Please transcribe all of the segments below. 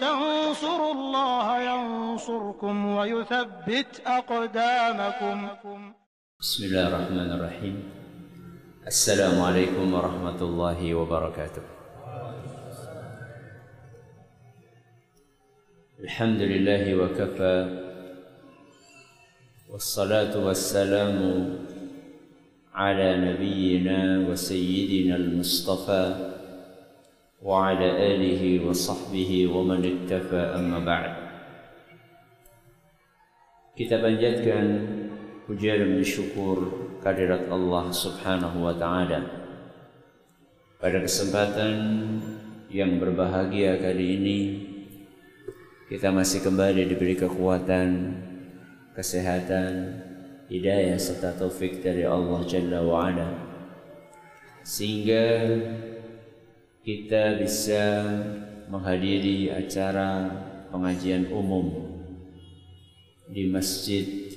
تنصروا الله ينصركم ويثبت أقدامكم. بسم الله الرحمن الرحيم. السلام عليكم ورحمة الله وبركاته. الحمد لله وكفى والصلاة والسلام على نبينا وسيدنا المصطفى وعلى آله وصحبه ومن اكتفى أما بعد Kita panjatkan puja dan syukur kehadirat Allah Subhanahu wa taala. Pada kesempatan yang berbahagia kali ini kita masih kembali diberi kekuatan, kesehatan, hidayah serta taufik dari Allah Jalla wa ala. Sehingga kita bisa menghadiri acara pengajian umum di Masjid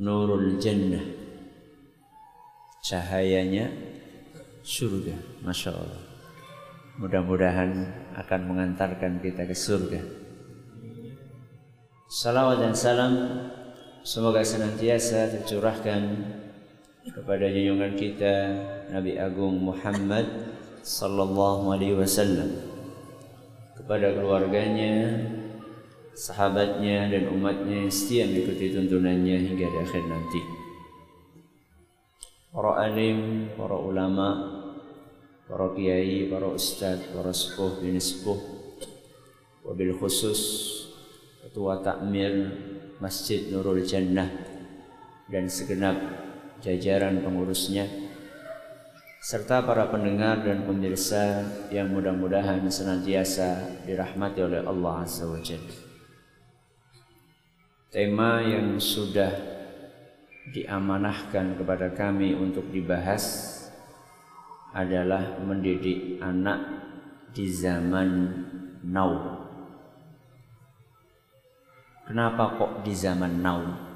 Nurul Jannah. Cahayanya surga Masya Allah. Mudah-mudahan akan mengantarkan kita ke surga. Salawat dan salam semoga senantiasa tercurahkan kepada junjungan kita Nabi Agung Muhammad sallallahu alaihi wasallam kepada keluarganya sahabatnya dan umatnya yang setia mengikuti tuntunannya hingga di akhir nanti. Para alim, para ulama, para kiai, para ustadz, para sepuh, bini sepuh, wabil khusus ketua takmir Masjid Nurul Jannah dan segenap jajaran pengurusnya serta para pendengar dan pemirsa yang mudah-mudahan senantiasa dirahmati oleh Allah Azza wa Jalla. Tema yang sudah diamanahkan kepada kami untuk dibahas adalah mendidik anak di zaman now. Kenapa kok di zaman now?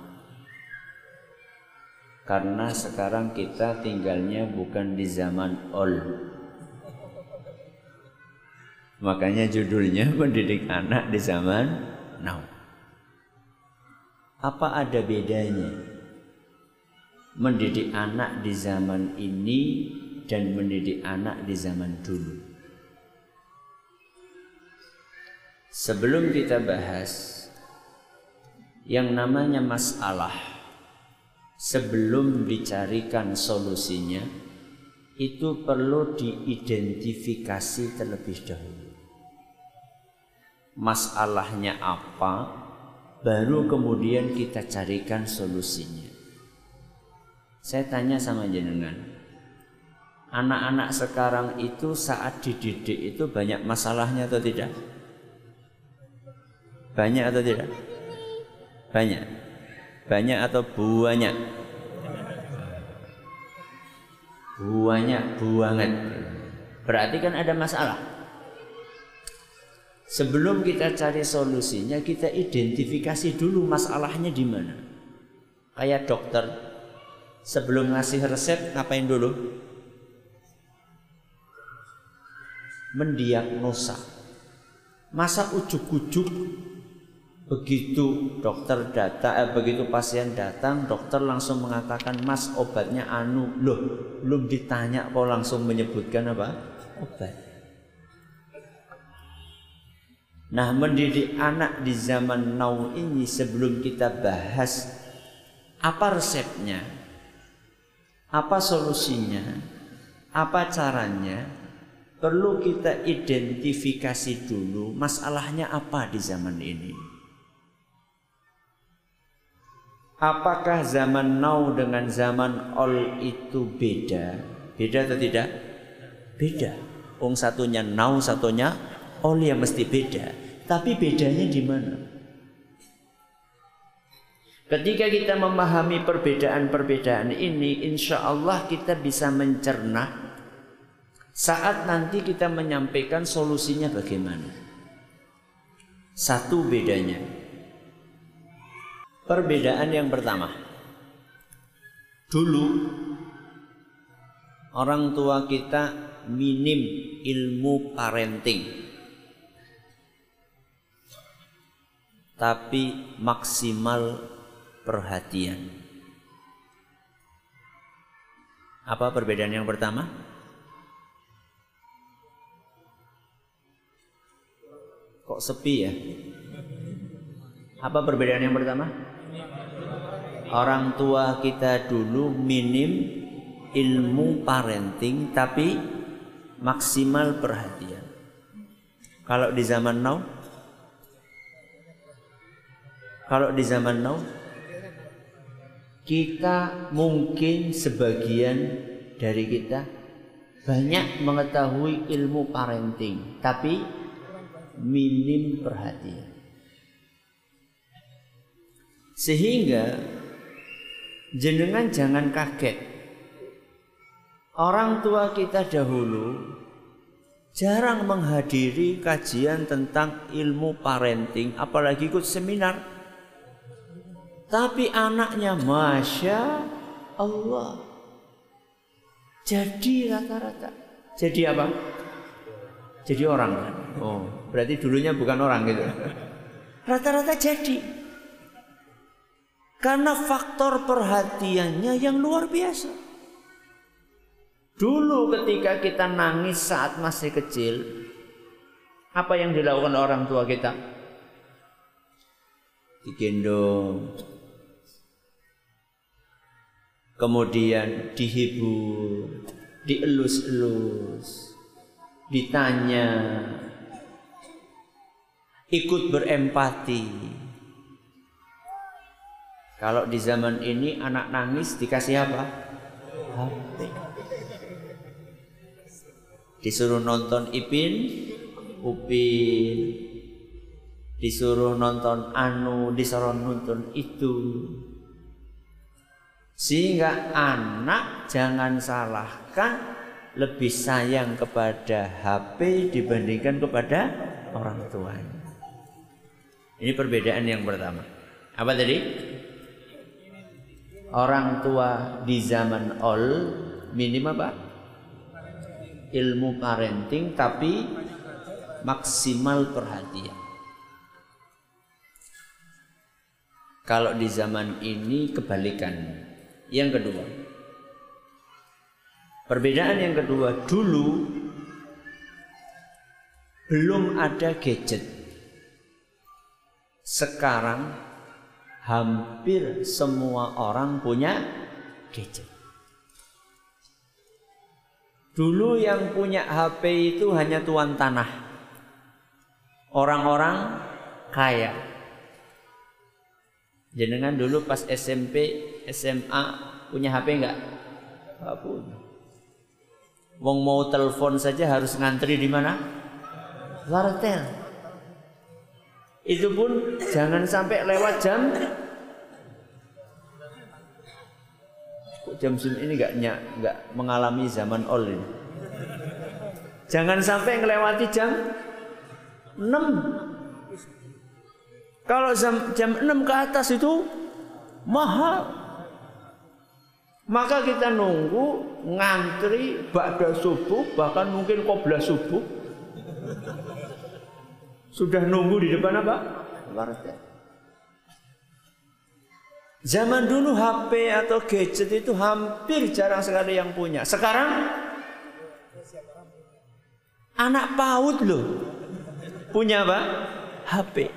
Karena sekarang kita tinggalnya bukan di zaman old. Makanya judulnya mendidik anak di zaman now. Apa ada bedanya mendidik anak di zaman ini dan mendidik anak di zaman dulu? Sebelum kita bahas yang namanya masalah sebelum dicarikan solusinya itu perlu diidentifikasi terlebih dahulu. Masalahnya apa? baru kemudian kita carikan solusinya. Saya tanya sama jenengan, anak-anak sekarang itu saat dididik itu banyak masalahnya atau tidak? Banyak atau tidak? Banyak. Banyak atau banyak? Banyak, banget. Berarti kan ada masalah. Sebelum kita cari solusinya, kita identifikasi dulu masalahnya di mana. Kayak dokter, sebelum ngasih resep ngapain dulu? Mendiagnosa. Masa ujuk-ujuk begitu dokter datang, eh, begitu pasien datang, dokter langsung mengatakan mas obatnya anu loh, belum ditanya kok langsung menyebutkan apa obat. Nah mendidik anak di zaman now ini sebelum kita bahas apa resepnya, apa solusinya, apa caranya, perlu kita identifikasi dulu masalahnya apa di zaman ini. Apakah zaman now dengan zaman all itu beda? Beda atau tidak? Beda. Ung satunya now, satunya all yang mesti beda. Tapi bedanya di mana? Ketika kita memahami perbedaan-perbedaan ini, insya Allah kita bisa mencerna saat nanti kita menyampaikan solusinya bagaimana. Satu bedanya. Perbedaan yang pertama. Dulu orang tua kita minim ilmu parenting. Tapi maksimal perhatian. Apa perbedaan yang pertama? Kok sepi ya? Apa perbedaan yang pertama? Orang tua kita dulu minim ilmu parenting tapi maksimal perhatian. Kalau di zaman now Kalau di zaman now kita mungkin sebagian dari kita banyak mengetahui ilmu parenting tapi minim perhatian. Sehingga jenengan jangan kaget. Orang tua kita dahulu jarang menghadiri kajian tentang ilmu parenting, apalagi ikut seminar. Tapi anaknya Masya Allah. Jadi rata-rata. Jadi apa? Jadi orang. Oh, berarti dulunya bukan orang gitu. Rata-rata jadi. Karena faktor perhatiannya yang luar biasa. Dulu ketika kita nangis saat masih kecil, apa yang dilakukan orang tua kita? Digendong. Kemudian dihibur, dielus-elus, ditanya, ikut berempati. Kalau di zaman ini anak nangis dikasih apa? HP disuruh nonton Ipin Upin disuruh nonton anu disuruh nonton itu sehingga anak jangan salahkan lebih sayang kepada HP dibandingkan kepada orang tuanya. Ini perbedaan yang pertama. Apa tadi? Orang tua di zaman all minim apa? ilmu parenting tapi maksimal perhatian. Kalau di zaman ini kebalikan. Yang kedua, perbedaan yang kedua dulu belum ada gadget. Sekarang hampir semua orang punya gadget. Dulu yang punya HP itu hanya tuan tanah. Orang-orang kaya. Jenengan dulu pas SMP, SMA punya HP enggak? Enggak punya. Wong mau telepon saja harus ngantri di mana? Wartel. Itu pun jangan sampai lewat jam jam sum ini nggak nggak mengalami zaman all ini. Jangan sampai melewati jam 6. Kalau jam, jam 6 ke atas itu mahal. Maka kita nunggu ngantri ba'da subuh bahkan mungkin qobla subuh. Sudah nunggu di depan apa? Warga. Zaman dulu HP atau gadget itu hampir jarang sekali yang punya. Sekarang anak PAUD loh punya apa? HP.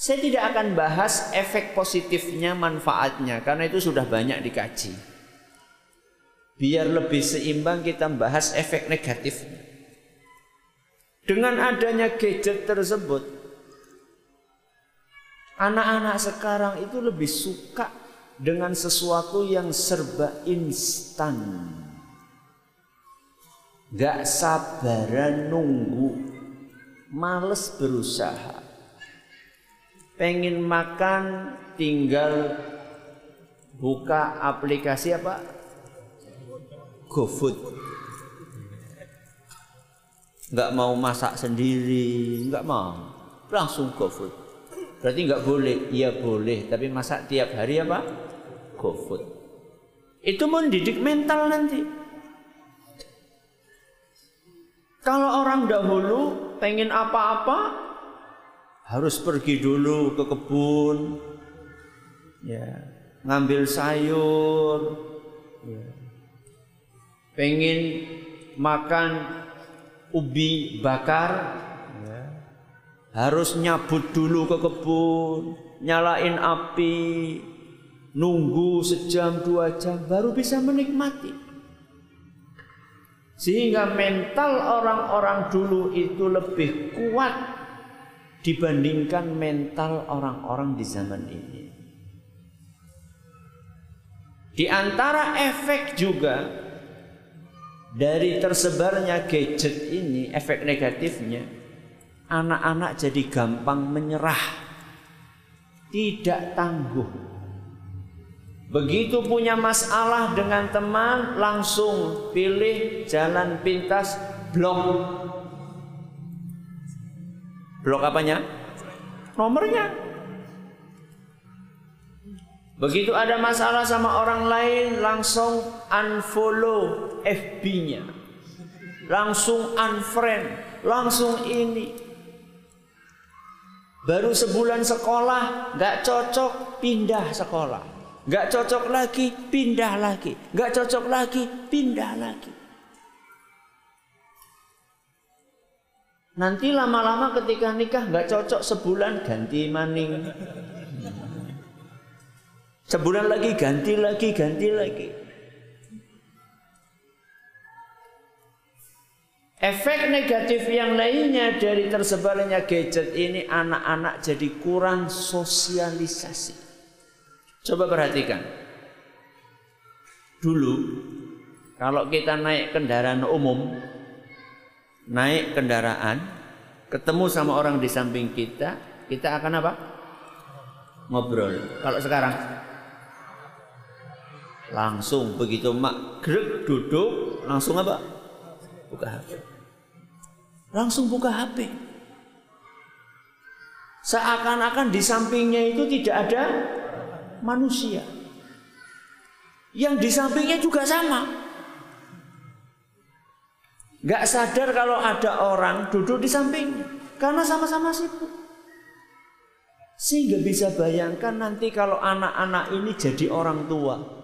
Saya tidak akan bahas efek positifnya, manfaatnya karena itu sudah banyak dikaji. Biar lebih seimbang kita bahas efek negatifnya. Dengan adanya gadget tersebut, Anak-anak sekarang itu lebih suka dengan sesuatu yang serba instan. Gak sabaran nunggu, males berusaha. Pengen makan tinggal buka aplikasi apa? GoFood. Gak mau masak sendiri, gak mau. Langsung GoFood. Berarti nggak boleh? Iya boleh, tapi masa tiap hari apa? GoFood. Itu mendidik mental nanti. Kalau orang dahulu pengen apa-apa, harus pergi dulu ke kebun, ya, ngambil sayur, ya. pengen makan ubi bakar, ya. harus nyabut dulu ke kebun, nyalain api, nunggu sejam dua jam baru bisa menikmati. Sehingga mental orang-orang dulu itu lebih kuat dibandingkan mental orang-orang di zaman ini. Di antara efek juga dari tersebarnya gadget ini, efek negatifnya, anak-anak jadi gampang menyerah, tidak tangguh. Begitu punya masalah dengan teman, langsung pilih jalan pintas blok. Blok apanya? Nomornya. Begitu ada masalah sama orang lain, langsung unfollow FB-nya. Langsung unfriend, langsung ini. Baru sebulan sekolah, nggak cocok, pindah sekolah. Gak cocok lagi, pindah lagi. Gak cocok lagi, pindah lagi. Nanti lama-lama ketika nikah gak cocok sebulan ganti maning. Sebulan lagi ganti lagi, ganti lagi. Efek negatif yang lainnya dari tersebarnya gadget ini anak-anak jadi kurang sosialisasi. Coba perhatikan. Dulu kalau kita naik kendaraan umum, naik kendaraan, ketemu sama orang di samping kita, kita akan apa? Ngobrol. Kalau sekarang langsung begitu mak grek duduk langsung apa? Buka HP. Langsung buka HP. Seakan-akan di sampingnya itu tidak ada manusia. Yang di sampingnya juga sama. Gak sadar kalau ada orang duduk di sampingnya. Karena sama-sama sibuk. Sehingga bisa bayangkan nanti kalau anak-anak ini jadi orang tua.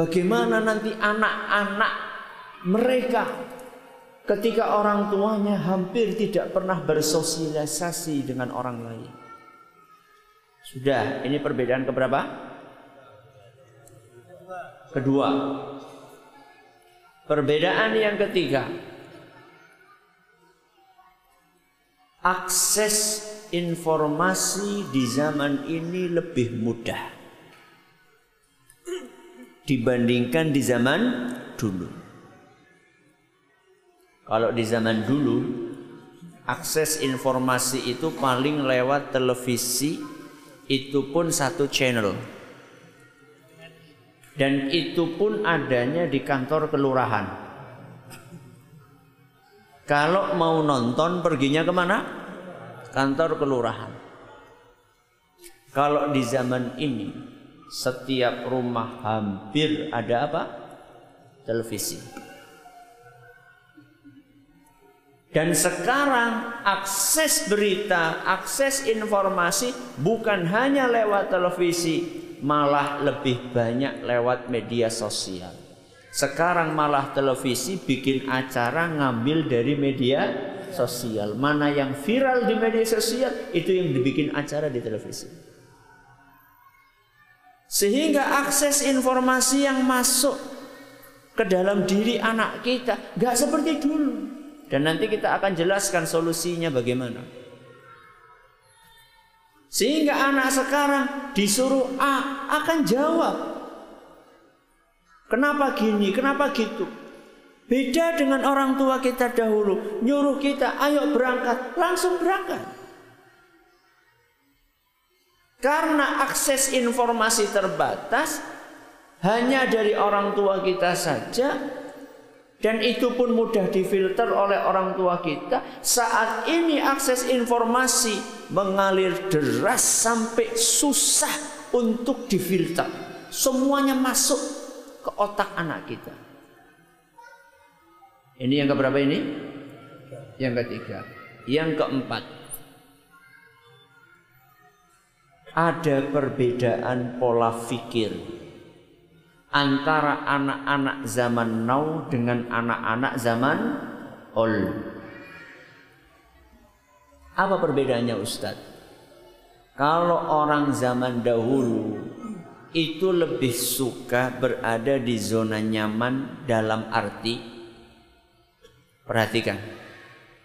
Bagaimana nanti anak-anak mereka ketika orang tuanya hampir tidak pernah bersosialisasi dengan orang lain. Sudah, ini perbedaan keberapa? Kedua. Perbedaan yang ketiga. Akses informasi di zaman ini lebih mudah dibandingkan di zaman dulu. Kalau di zaman dulu akses informasi itu paling lewat televisi itu pun satu channel. Dan itu pun adanya di kantor kelurahan. Kalau mau nonton perginya ke mana? Kantor kelurahan. Kalau di zaman ini setiap rumah hampir ada apa televisi dan sekarang akses berita, akses informasi bukan hanya lewat televisi, malah lebih banyak lewat media sosial. Sekarang malah televisi bikin acara ngambil dari media sosial. Mana yang viral di media sosial itu yang dibikin acara di televisi. Sehingga akses informasi yang masuk ke dalam diri anak kita gak seperti dulu. Dan nanti kita akan jelaskan solusinya bagaimana. Sehingga anak sekarang disuruh A akan jawab. Kenapa gini, kenapa gitu. Beda dengan orang tua kita dahulu. Nyuruh kita, ayo berangkat. Langsung berangkat. Karena akses informasi terbatas. Hanya dari orang tua kita saja dan itu pun mudah difilter oleh orang tua kita. Saat ini akses informasi mengalir deras sampai susah untuk difilter. Semuanya masuk ke otak anak kita. Ini yang keberapa ini? Yang ketiga. Yang keempat. Ada perbedaan pola fikir antara anak-anak zaman now dengan anak-anak zaman old. Apa perbedaannya Ustadz? Kalau orang zaman dahulu itu lebih suka berada di zona nyaman dalam arti perhatikan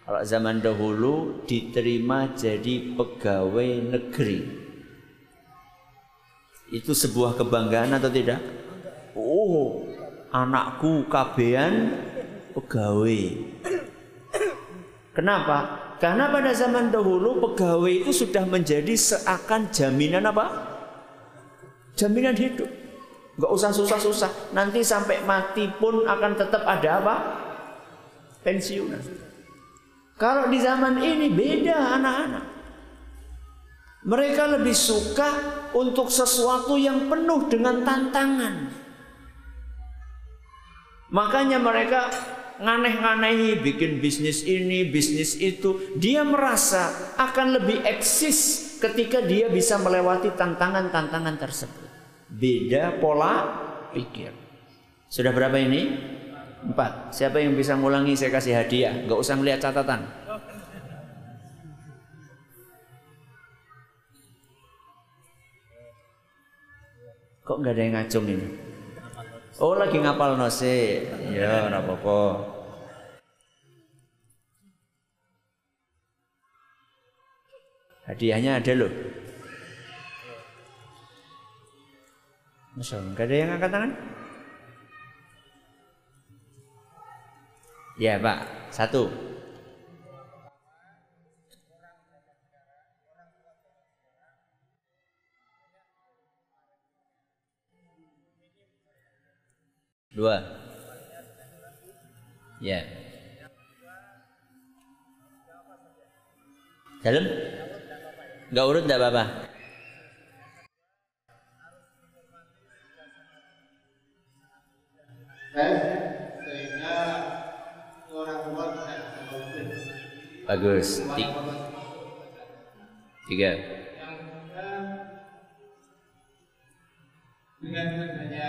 kalau zaman dahulu diterima jadi pegawai negeri itu sebuah kebanggaan atau tidak? Oh, anakku kabean pegawai. Kenapa? Karena pada zaman dahulu pegawai itu sudah menjadi seakan jaminan apa? Jaminan hidup. Gak usah susah-susah. Nanti sampai mati pun akan tetap ada apa? Pensiunan. Kalau di zaman ini beda anak-anak. Mereka lebih suka untuk sesuatu yang penuh dengan tantangan. Makanya mereka nganeh-nganehi bikin bisnis ini, bisnis itu. Dia merasa akan lebih eksis ketika dia bisa melewati tantangan-tantangan tersebut. Beda pola pikir. Sudah berapa ini? Empat. Siapa yang bisa ngulangi saya kasih hadiah. Gak usah ngeliat catatan. Kok nggak ada yang ngacung ini? Oh lagi ngapal nasi. Ya ora apa-apa. Hadiahnya ada loh. Masya Allah, ada yang angkat tangan? Ya Pak, satu. Dua. Ya. Dalam? Enggak urut enggak apa-apa. Bagus. Tiga. Dengan adanya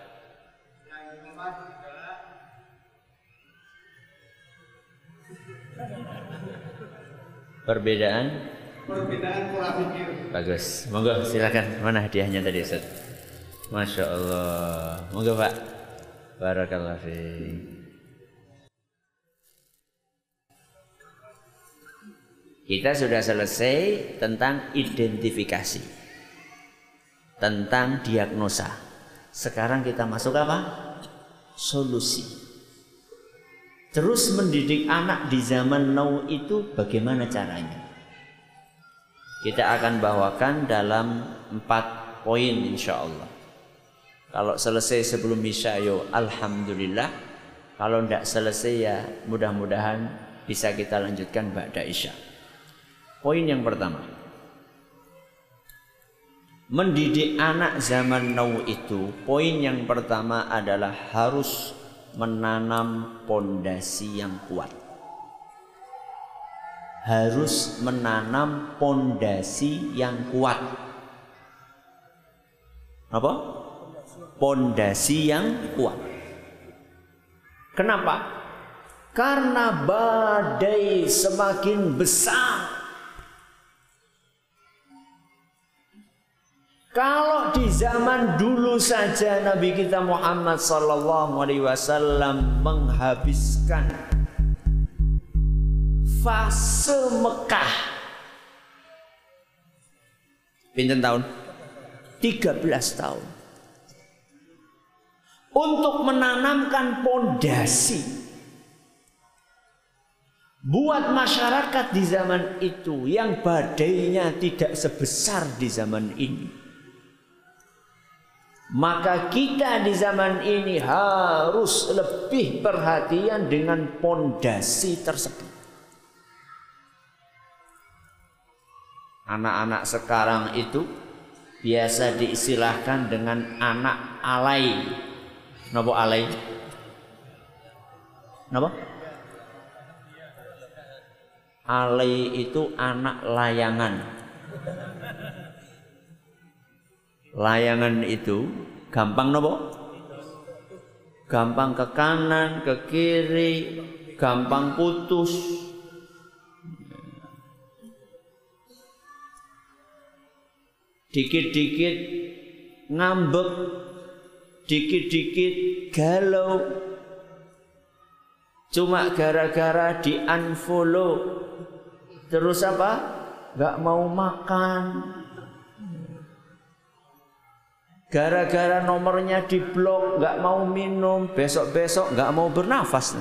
Perbedaan? Perbedaan pola pikir. Bagus. Monggo silakan. Mana hadiahnya tadi Ustaz? Masya Allah. Monggo Pak. Barakallah Kita sudah selesai tentang identifikasi. Tentang diagnosa. Sekarang kita masuk apa? Solusi. Terus mendidik anak di zaman now itu bagaimana caranya? Kita akan bawakan dalam empat poin insya Allah. Kalau selesai sebelum Isya yo Alhamdulillah. Kalau tidak selesai ya mudah-mudahan bisa kita lanjutkan Ba'da Isya. Poin yang pertama. Mendidik anak zaman now itu poin yang pertama adalah harus menanam pondasi yang kuat. Harus menanam pondasi yang kuat. Apa? Pondasi yang kuat. Kenapa? Karena badai semakin besar Kalau di zaman dulu saja Nabi kita Muhammad sallallahu alaihi wasallam menghabiskan fase Mekah Pinten tahun? 13 tahun. Untuk menanamkan pondasi buat masyarakat di zaman itu yang badainya tidak sebesar di zaman ini Maka kita di zaman ini harus lebih perhatian dengan pondasi tersebut. Anak-anak sekarang itu biasa diistilahkan dengan anak alay. Napa alay? Napa? Alay itu anak layangan. Layangan itu gampang nopo? Gampang ke kanan, ke kiri, gampang putus. Dikit-dikit ngambek, dikit-dikit galau. Cuma gara-gara di unfollow terus apa? Gak mau makan, Gara-gara nomornya diblok, nggak mau minum, besok-besok nggak mau bernafas.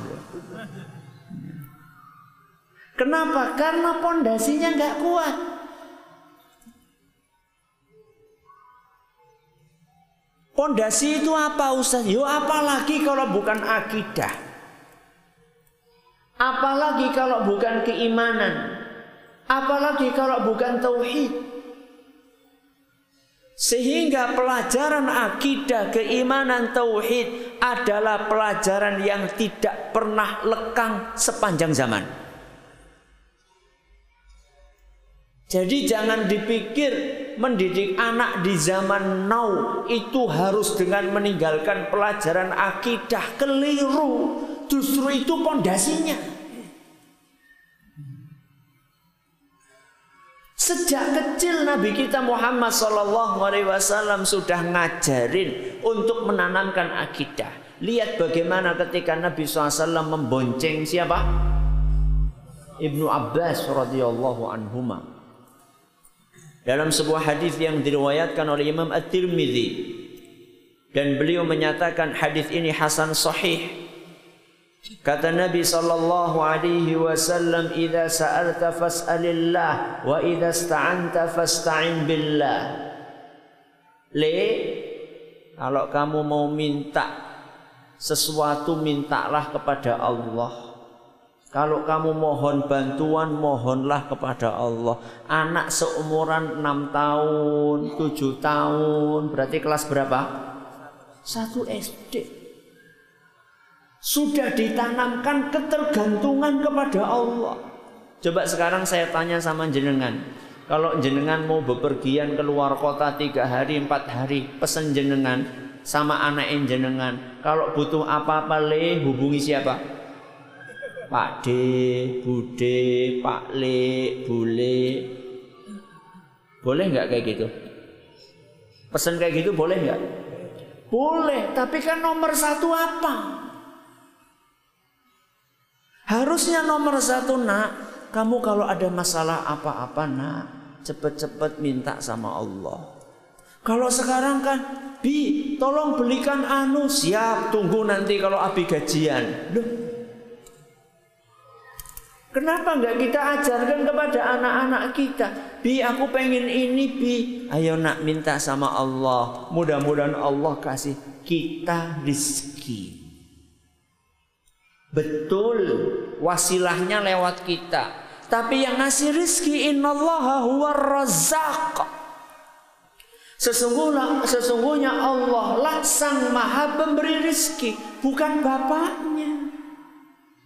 Kenapa? Karena pondasinya nggak kuat. Pondasi itu apa Ustaz? Yo apalagi kalau bukan akidah. Apalagi kalau bukan keimanan. Apalagi kalau bukan tauhid. Sehingga pelajaran akidah, keimanan, tauhid adalah pelajaran yang tidak pernah lekang sepanjang zaman. Jadi jangan dipikir mendidik anak di zaman now itu harus dengan meninggalkan pelajaran akidah keliru. Justru itu pondasinya. Sejak kecil Nabi kita Muhammad Sallallahu Alaihi Wasallam sudah ngajarin untuk menanamkan akidah. Lihat bagaimana ketika Nabi SAW membonceng siapa? Ibnu Abbas radhiyallahu anhuma. Dalam sebuah hadis yang diriwayatkan oleh Imam At-Tirmidzi dan beliau menyatakan hadis ini hasan sahih Kata Nabi sallallahu alaihi wasallam, "Idza sa'alta fas'alillah wa idza ista'anta fasta'in billah." Le, kalau kamu mau minta sesuatu mintalah kepada Allah. Kalau kamu mohon bantuan, mohonlah kepada Allah. Anak seumuran 6 tahun, 7 tahun, berarti kelas berapa? Satu SD sudah ditanamkan ketergantungan kepada Allah. Coba sekarang saya tanya sama jenengan. Kalau jenengan mau bepergian keluar kota tiga hari, empat hari, pesen jenengan sama anak jenengan. Kalau butuh apa-apa le, hubungi siapa? Pak D, Bude, Pak Le, Bule. Boleh nggak kayak gitu? Pesen kayak gitu boleh nggak? Boleh, tapi kan nomor satu apa? Harusnya nomor satu nak, kamu kalau ada masalah apa-apa nak, cepet-cepet minta sama Allah. Kalau sekarang kan, bi, tolong belikan anu, siap, tunggu nanti kalau abi gajian. Loh, Kenapa nggak kita ajarkan kepada anak-anak kita? Bi, aku pengen ini, bi. Ayo nak minta sama Allah. Mudah-mudahan Allah kasih kita rizki. Betul wasilahnya lewat kita. Tapi yang ngasih rizki innallaha huwa razaq. Sesungguhnya, sesungguhnya Allah lah sang maha pemberi rizki. Bukan bapaknya.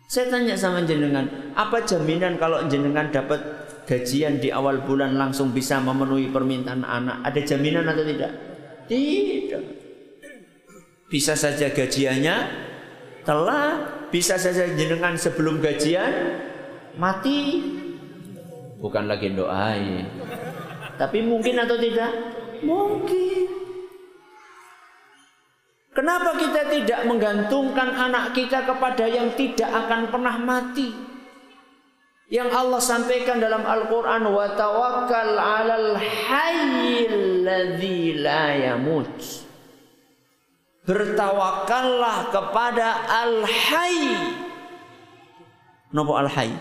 Saya tanya sama jenengan, apa jaminan kalau jenengan dapat gajian di awal bulan langsung bisa memenuhi permintaan anak? Ada jaminan atau tidak? Tidak. Bisa saja gajiannya telah bisa saja jenengan sebelum gajian mati. Bukan lagi doain. Tapi mungkin atau tidak? Mungkin. Kenapa kita tidak menggantungkan anak kita kepada yang tidak akan pernah mati? Yang Allah sampaikan dalam Al-Quran wa tawakkal 'alal hayyil ladzi la yamut. Bertawakallah kepada Al-Hayy. Napa Al-Hayy?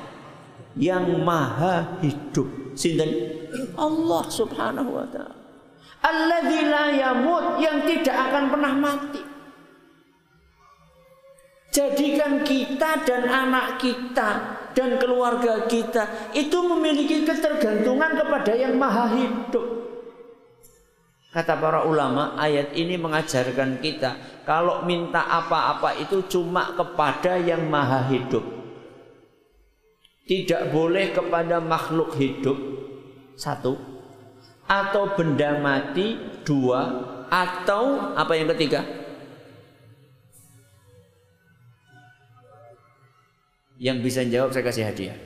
Yang maha hidup. Sinten? Allah Subhanahu wa taala. Alladzi la yamut yang tidak akan pernah mati. Jadikan kita dan anak kita dan keluarga kita itu memiliki ketergantungan kepada yang maha hidup. Kata para ulama, ayat ini mengajarkan kita kalau minta apa-apa itu cuma kepada yang maha hidup. Tidak boleh kepada makhluk hidup satu atau benda mati dua atau apa yang ketiga? Yang bisa jawab saya kasih hadiah.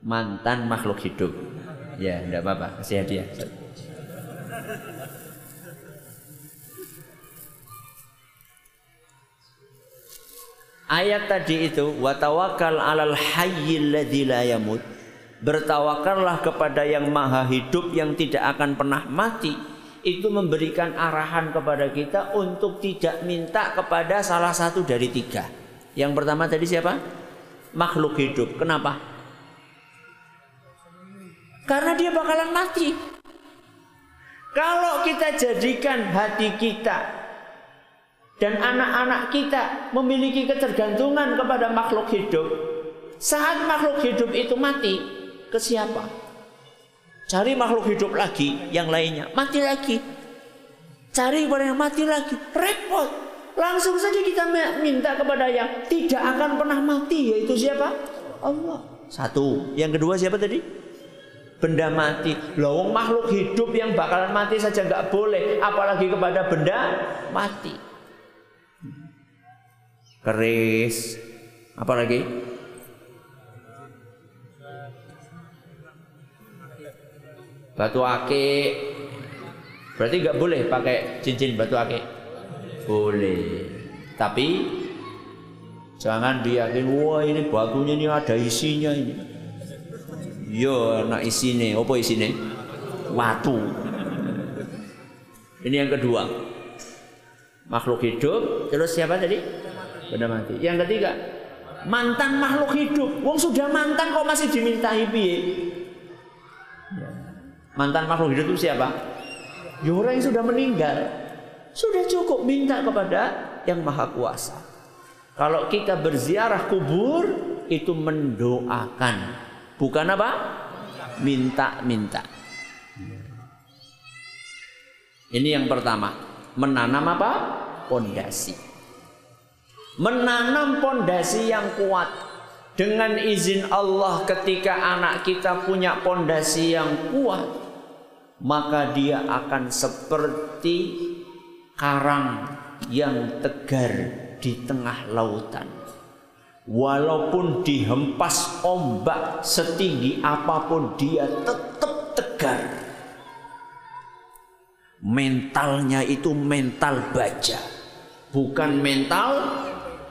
Mantan makhluk hidup. Ya, tidak apa-apa, kasih hadiah. Ayat tadi itu watawakal alal hayyil la yamut. Bertawakallah kepada yang maha hidup yang tidak akan pernah mati itu memberikan arahan kepada kita untuk tidak minta kepada salah satu dari tiga. Yang pertama tadi siapa? Makhluk hidup. Kenapa? Karena dia bakalan mati. Kalau kita jadikan hati kita dan anak-anak kita memiliki ketergantungan kepada makhluk hidup, saat makhluk hidup itu mati, ke siapa? Cari makhluk hidup lagi yang lainnya, mati lagi. Cari kepada yang mati lagi, repot. Langsung saja kita minta kepada yang tidak akan pernah mati, yaitu siapa? Allah. Satu. Yang kedua siapa tadi? Benda mati. Lawang makhluk hidup yang bakalan mati saja nggak boleh, apalagi kepada benda mati. Keris. Apalagi? batu akik berarti nggak boleh pakai cincin batu akik boleh tapi jangan diyakin wah ini batunya ini ada isinya ini yo nak isine apa isine? Watu. Ini yang kedua. Makhluk hidup. Terus siapa tadi? Benda mati. Yang ketiga. Mantan makhluk hidup. Wong sudah mantan kok masih dimintai piye? Mantan makhluk hidup itu siapa? Ya orang yang sudah meninggal. Sudah cukup minta kepada yang maha kuasa. Kalau kita berziarah kubur itu mendoakan. Bukan apa? Minta-minta. Ini yang pertama. Menanam apa? Pondasi. Menanam pondasi yang kuat dengan izin Allah ketika anak kita punya pondasi yang kuat maka dia akan seperti karang yang tegar di tengah lautan walaupun dihempas ombak setinggi apa pun dia tetap tegar. Mentalnya itu mental baja. Bukan mental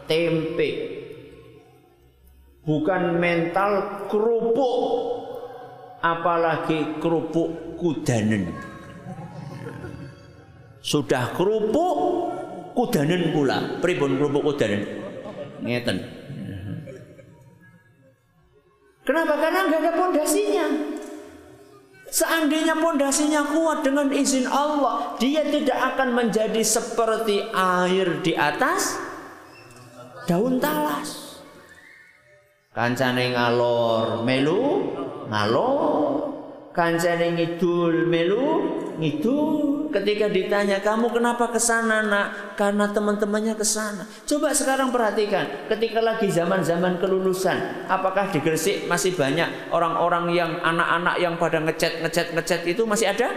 tempe. Bukan mental kerupuk. Apalagi kerupuk kudanen. Sudah kerupuk kudanen pula. Pribun kerupuk kudanen? Ngeten kenapa karena nggak ada pondasinya Seandainya pondasinya kuat dengan izin Allah, dia tidak akan menjadi seperti air di atas daun talas. Kancane ngalor melu ngalor. Kancane ngidul melu ngidul. Ketika ditanya kamu kenapa ke sana nak? Karena teman-temannya ke sana. Coba sekarang perhatikan, ketika lagi zaman-zaman kelulusan, apakah di Gresik masih banyak orang-orang yang anak-anak yang pada ngecat ngecat ngecat itu masih ada?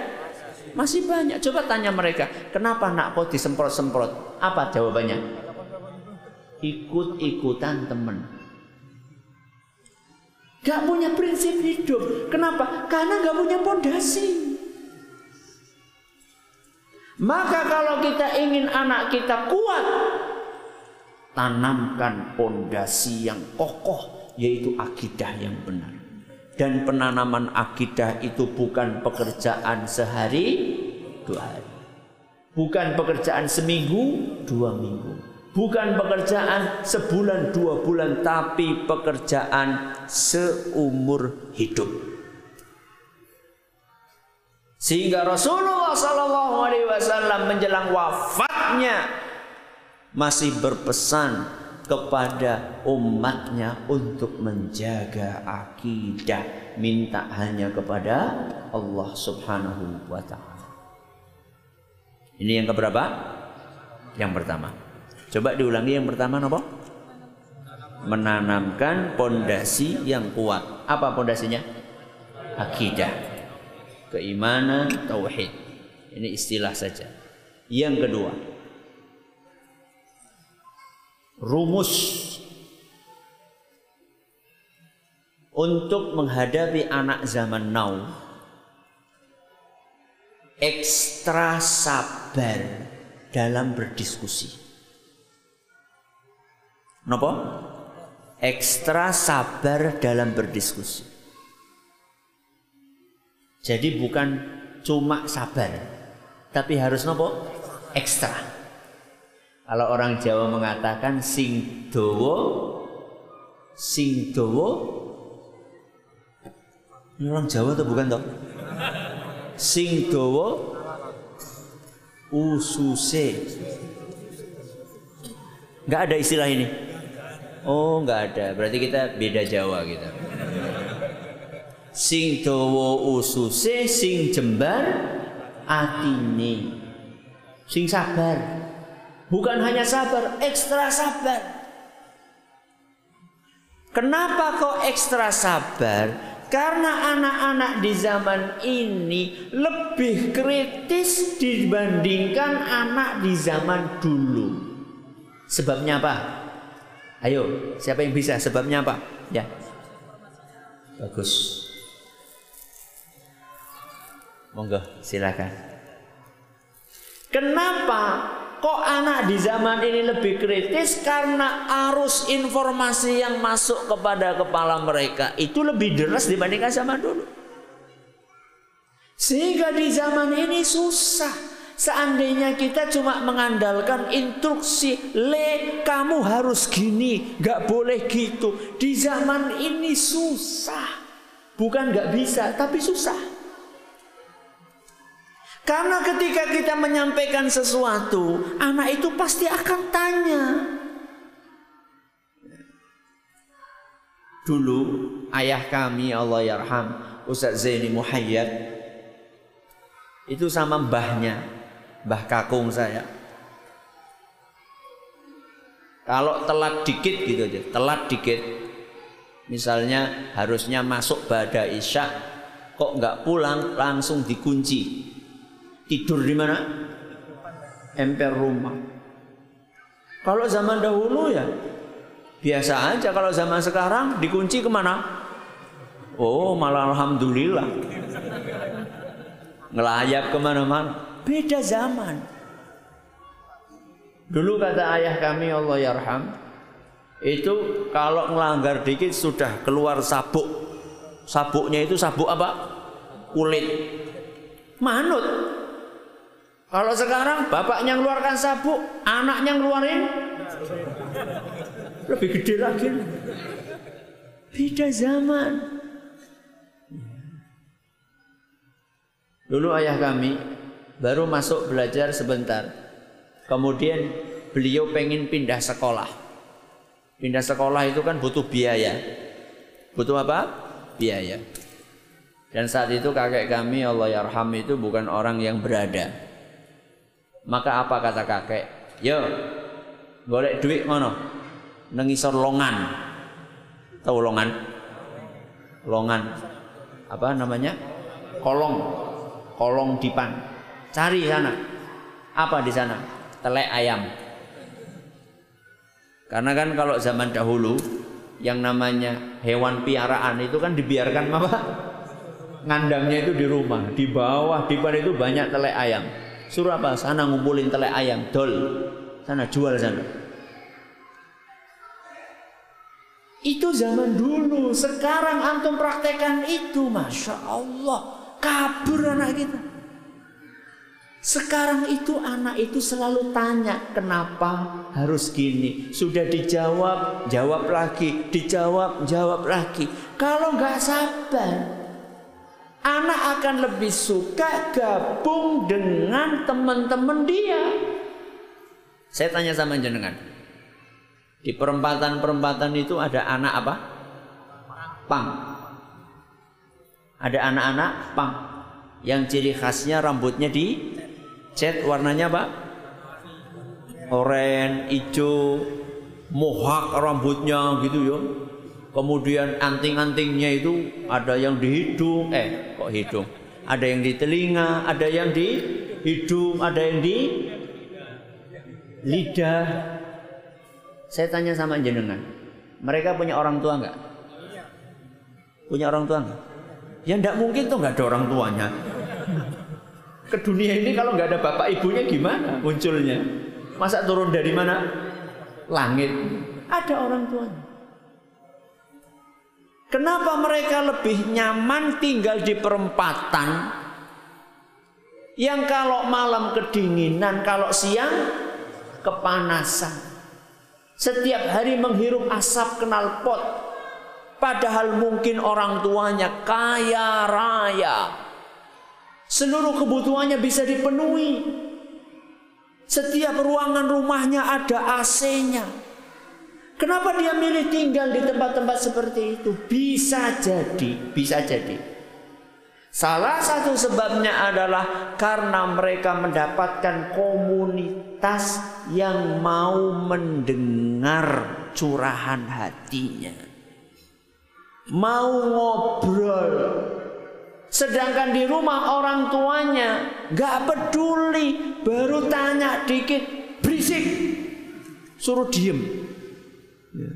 Masih banyak. Coba tanya mereka, kenapa nak kok disemprot-semprot? Apa jawabannya? Ikut-ikutan teman. Gak punya prinsip hidup. Kenapa? Karena gak punya pondasi. Maka kalau kita ingin anak kita kuat, tanamkan pondasi yang kokoh, yaitu akidah yang benar. Dan penanaman akidah itu bukan pekerjaan sehari, dua hari. Bukan pekerjaan seminggu, dua minggu Bukan pekerjaan sebulan dua bulan Tapi pekerjaan seumur hidup Sehingga Rasulullah Sallallahu Alaihi Wasallam menjelang wafatnya masih berpesan kepada umatnya untuk menjaga akidah, minta hanya kepada Allah Subhanahu wa taala. Ini yang keberapa? Yang pertama. Coba diulangi yang pertama apa? Menanamkan pondasi yang kuat. Apa pondasinya? Akidah keimanan, tauhid. Ini istilah saja. Yang kedua, rumus untuk menghadapi anak zaman now ekstra sabar dalam berdiskusi. Nopo? Ekstra sabar dalam berdiskusi. Jadi bukan cuma sabar, tapi harus nopo ekstra. Kalau orang Jawa mengatakan sing dowo, sing dowo, ini orang Jawa atau bukan toh? Sing dowo, ususe. Enggak ada istilah ini. Oh, enggak ada. Berarti kita beda Jawa kita sing dawa ususe sing jembar atine. Sing sabar. Bukan hanya sabar ekstra sabar. Kenapa kok ekstra sabar? Karena anak-anak di zaman ini lebih kritis dibandingkan anak di zaman dulu. Sebabnya apa? Ayo siapa yang bisa? Sebabnya apa? Ya. Bagus Monggo, silakan. Kenapa kok anak di zaman ini lebih kritis? Karena arus informasi yang masuk kepada kepala mereka itu lebih deras dibandingkan zaman dulu. Sehingga di zaman ini susah. Seandainya kita cuma mengandalkan instruksi, le kamu harus gini, gak boleh gitu. Di zaman ini susah. Bukan gak bisa, tapi susah. Karena ketika kita menyampaikan sesuatu, anak itu pasti akan tanya. Dulu ayah kami Allah yarham Ustaz Zaini Muhayyad itu sama mbahnya, mbah kakung saya. Kalau telat dikit gitu aja, telat dikit. Misalnya harusnya masuk pada isya, kok nggak pulang langsung dikunci Tidur di mana? Emper rumah. Kalau zaman dahulu ya biasa aja. Kalau zaman sekarang dikunci ke mana? Oh malah alhamdulillah. Ngelayap ke mana-mana. Beda zaman. Dulu kata ayah kami Allah yarham. Itu kalau melanggar dikit sudah keluar sabuk. Sabuknya itu sabuk apa? Kulit. Manut. Kalau sekarang bapaknya ngeluarkan sabuk, anaknya ngeluarin lebih gede lagi. Beda zaman. Dulu ayah kami baru masuk belajar sebentar. Kemudian beliau pengen pindah sekolah. Pindah sekolah itu kan butuh biaya. Butuh apa? Biaya. Dan saat itu kakek kami Allah yarham itu bukan orang yang berada. Maka apa kata kakek? Yo, golek duit ngono. Nang longan. Tahu longan? Longan. Apa namanya? Kolong. Kolong dipan. Cari sana. Apa di sana? Telek ayam. Karena kan kalau zaman dahulu yang namanya hewan piaraan itu kan dibiarkan apa? Ngandangnya itu di rumah, di bawah dipan itu banyak telek ayam. Suruh apa? Sana ngumpulin telek ayam, dol. Sana jual sana. Itu zaman dulu. Sekarang antum praktekan itu, masya Allah, kabur anak kita. Sekarang itu anak itu selalu tanya kenapa harus gini. Sudah dijawab, jawab lagi, dijawab, jawab lagi. Kalau nggak sabar, anak akan lebih suka gabung dengan teman-teman dia. Saya tanya sama jenengan. Di perempatan-perempatan itu ada anak apa? Pang. Ada anak-anak pang. Yang ciri khasnya rambutnya di cat warnanya apa? Oren, hijau, mohak rambutnya gitu ya. Kemudian anting-antingnya itu ada yang di hidung, eh kok hidung? Ada yang di telinga, ada yang di hidung, ada yang di lidah. Saya tanya sama jenengan, mereka punya orang tua nggak? Punya orang tua nggak? Ya nggak mungkin tuh nggak ada orang tuanya. Ke dunia ini kalau nggak ada bapak ibunya gimana munculnya? Masa turun dari mana? Langit. Ada orang tuanya. Kenapa mereka lebih nyaman tinggal di perempatan yang kalau malam kedinginan, kalau siang kepanasan. Setiap hari menghirup asap kenal pot. Padahal mungkin orang tuanya kaya raya. Seluruh kebutuhannya bisa dipenuhi. Setiap ruangan rumahnya ada AC-nya. Kenapa dia milih tinggal di tempat-tempat seperti itu? Bisa jadi, bisa jadi. Salah satu sebabnya adalah karena mereka mendapatkan komunitas yang mau mendengar curahan hatinya. Mau ngobrol. Sedangkan di rumah orang tuanya gak peduli, baru tanya dikit, berisik, suruh diem. Ya.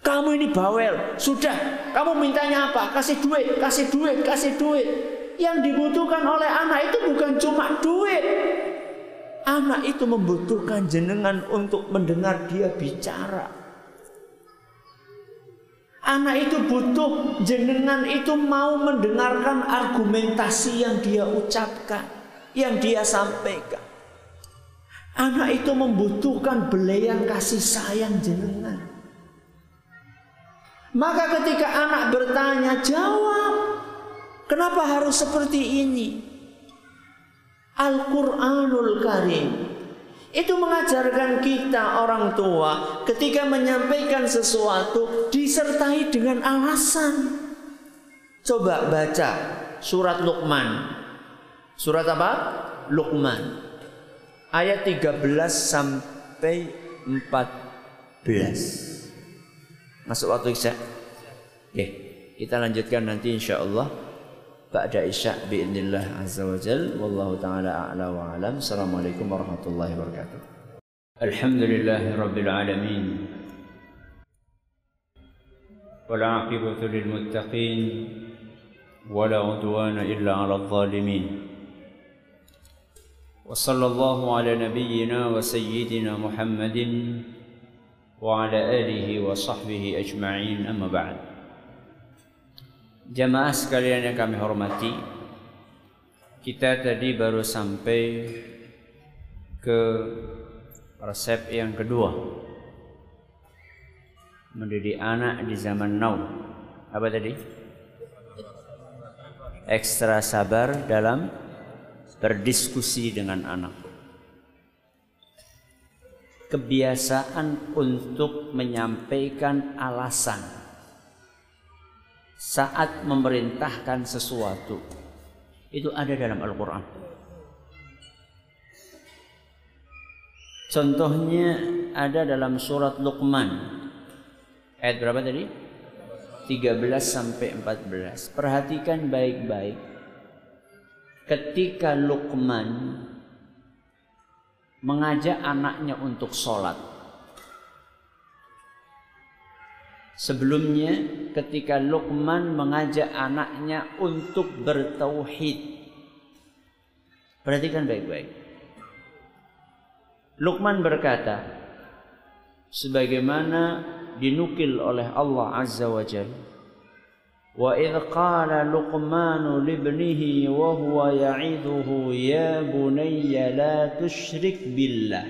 Kamu ini bawel, sudah. Kamu mintanya apa? Kasih duit, kasih duit, kasih duit. Yang dibutuhkan oleh anak itu bukan cuma duit. Anak itu membutuhkan jenengan untuk mendengar dia bicara. Anak itu butuh jenengan itu mau mendengarkan argumentasi yang dia ucapkan, yang dia sampaikan. Anak itu membutuhkan belayan kasih sayang jenengan. Maka ketika anak bertanya, jawab. Kenapa harus seperti ini? Al-Quranul Karim itu mengajarkan kita orang tua ketika menyampaikan sesuatu disertai dengan alasan. Coba baca surat Luqman. Surat apa? Luqman ayat 13 sampai 14. Masuk waktu Isya. Oke, kita lanjutkan nanti insyaallah ba'da Isya biidznillah azza wa jal. Wallahu taala a'la wa alam. Assalamualaikum warahmatullahi wabarakatuh. Alhamdulillahi rabbil alamin. والعاقبة للمتقين ولا عدوان إلا على الظالمين وصلى الله على نبينا وسيدنا محمد وعلى آله وصحبه أجمعين أما بعد Jamaah sekalian yang kami hormati Kita tadi baru sampai ke resep yang kedua Mendidik anak di zaman now Apa tadi? Ekstra sabar dalam berdiskusi dengan anak. Kebiasaan untuk menyampaikan alasan saat memerintahkan sesuatu itu ada dalam Al-Quran. Contohnya ada dalam surat Luqman. Ayat berapa tadi? 13 sampai 14. Perhatikan baik-baik ketika Luqman mengajak anaknya untuk sholat. Sebelumnya ketika Luqman mengajak anaknya untuk bertauhid. Perhatikan baik-baik. Luqman berkata, sebagaimana dinukil oleh Allah Azza wa Jalla وإذ قال لقمان لابنه وهو يعظه يا بني لا تشرك بالله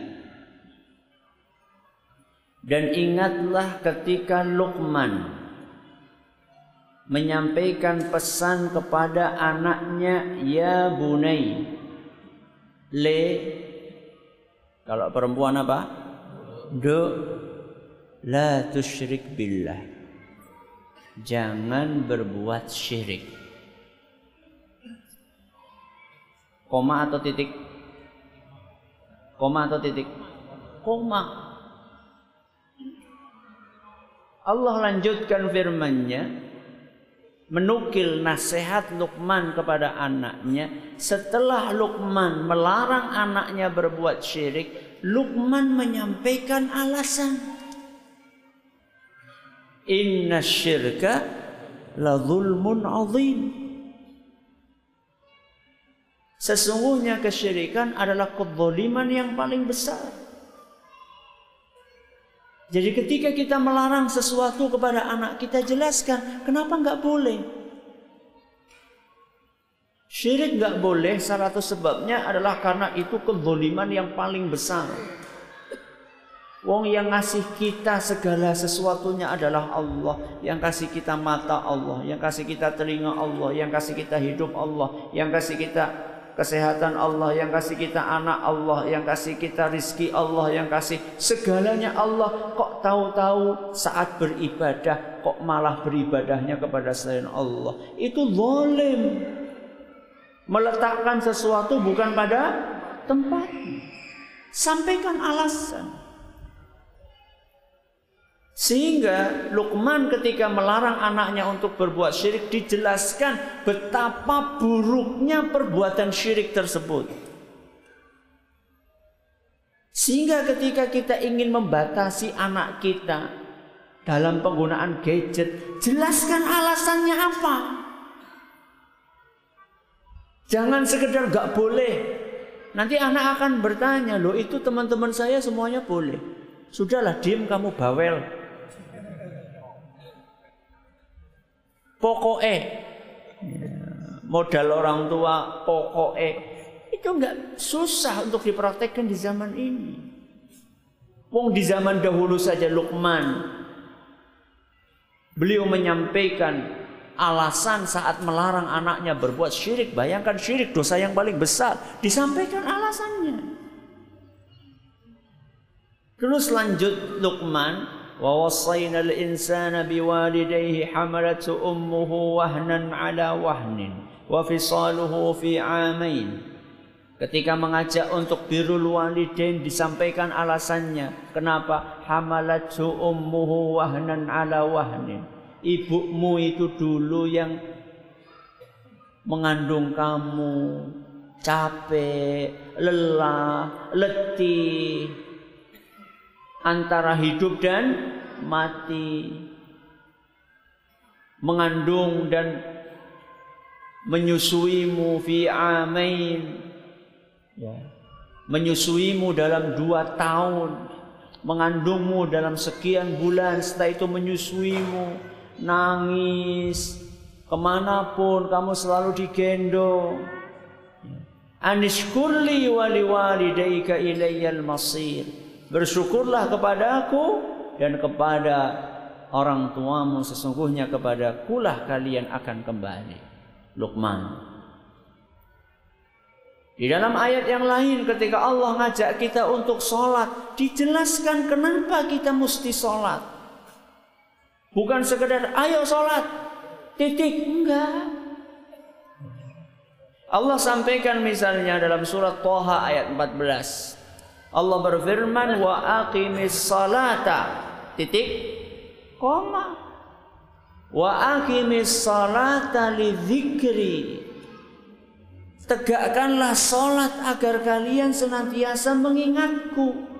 Dan ingatlah ketika Luqman menyampaikan pesan kepada anaknya ya bunai le kalau perempuan apa do la tusyrik billah jangan berbuat syirik. Koma atau titik? Koma atau titik? Koma. Allah lanjutkan firman-Nya menukil nasihat Luqman kepada anaknya. Setelah Luqman melarang anaknya berbuat syirik Luqman menyampaikan alasan inna syirka la zulmun azim sesungguhnya kesyirikan adalah kezaliman yang paling besar jadi ketika kita melarang sesuatu kepada anak kita jelaskan kenapa nggak boleh. Syirik nggak boleh salah satu sebabnya adalah karena itu kezaliman yang paling besar. Wong yang ngasih kita segala sesuatunya adalah Allah Yang kasih kita mata Allah Yang kasih kita telinga Allah Yang kasih kita hidup Allah Yang kasih kita kesehatan Allah, yang kasih kita anak Allah, yang kasih kita rizki Allah, yang kasih segalanya Allah. Kok tahu-tahu saat beribadah, kok malah beribadahnya kepada selain Allah. Itu zalim. Meletakkan sesuatu bukan pada tempat. Sampaikan alasan. Sehingga Luqman ketika melarang anaknya untuk berbuat syirik dijelaskan betapa buruknya perbuatan syirik tersebut. Sehingga ketika kita ingin membatasi anak kita dalam penggunaan gadget, jelaskan alasannya apa. Jangan sekedar gak boleh. Nanti anak akan bertanya, loh itu teman-teman saya semuanya boleh. Sudahlah diem kamu bawel. Pokoknya modal orang tua pokoknya itu enggak susah untuk dipraktekkan di zaman ini. Wong di zaman dahulu saja Luqman beliau menyampaikan alasan saat melarang anaknya berbuat syirik. Bayangkan syirik dosa yang paling besar. Disampaikan alasannya. Terus lanjut Luqman ووصينا الإنسان بوالديه حملته أمه وهنا على وهن وفصاله في عامين Ketika mengajak untuk birrul walidain disampaikan alasannya. Kenapa? Hamalatu ummuhu wahnan ala wahnin. Ibumu itu dulu yang mengandung kamu capek, lelah, letih, antara hidup dan mati. Mengandung dan menyusuimu fi amain. Ya. Menyusuimu dalam dua tahun. Mengandungmu dalam sekian bulan. Setelah itu menyusuimu. Nangis. Ke mana pun kamu selalu digendong. Anishkurli wali walidayka ilayyal masir Bersyukurlah kepada aku dan kepada orang tuamu sesungguhnya kepada kulah kalian akan kembali. Luqman. Di dalam ayat yang lain ketika Allah ngajak kita untuk sholat dijelaskan kenapa kita mesti sholat. Bukan sekedar ayo sholat, titik enggak. Allah sampaikan misalnya dalam surat Toha ayat 14. Allah berfirman wa aqimis salata. Titik. Koma. Wa aqimis salata li dzikri tegakkanlah salat agar kalian senantiasa mengingatku.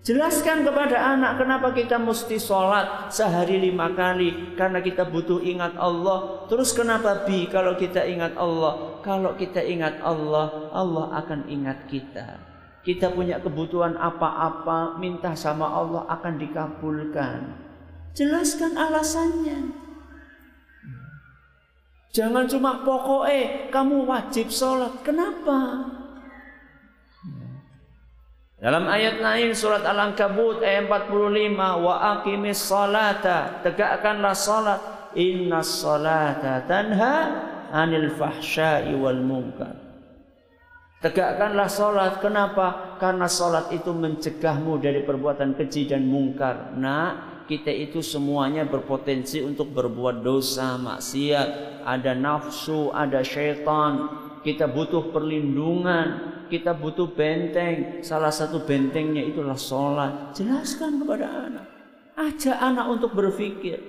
Jelaskan kepada anak kenapa kita mesti sholat sehari lima kali? Karena kita butuh ingat Allah. Terus kenapa bi kalau kita ingat Allah? Kalau kita ingat Allah Allah akan ingat kita kita punya kebutuhan apa-apa, minta sama Allah akan dikabulkan. Jelaskan alasannya. Jangan cuma pokoknya kamu wajib sholat. Kenapa? Dalam ayat lain surat Al-Ankabut ayat 45 wa aqimis salata tegakkanlah salat inna salata tanha anil fahsya'i wal munkar. Tegakkanlah solat. Kenapa? Karena solat itu mencegahmu dari perbuatan keji dan mungkar. Nah, kita itu semuanya berpotensi untuk berbuat dosa, maksiat. Ada nafsu, ada syaitan. Kita butuh perlindungan. Kita butuh benteng. Salah satu bentengnya itulah solat. Jelaskan kepada anak. Ajak anak untuk berpikir.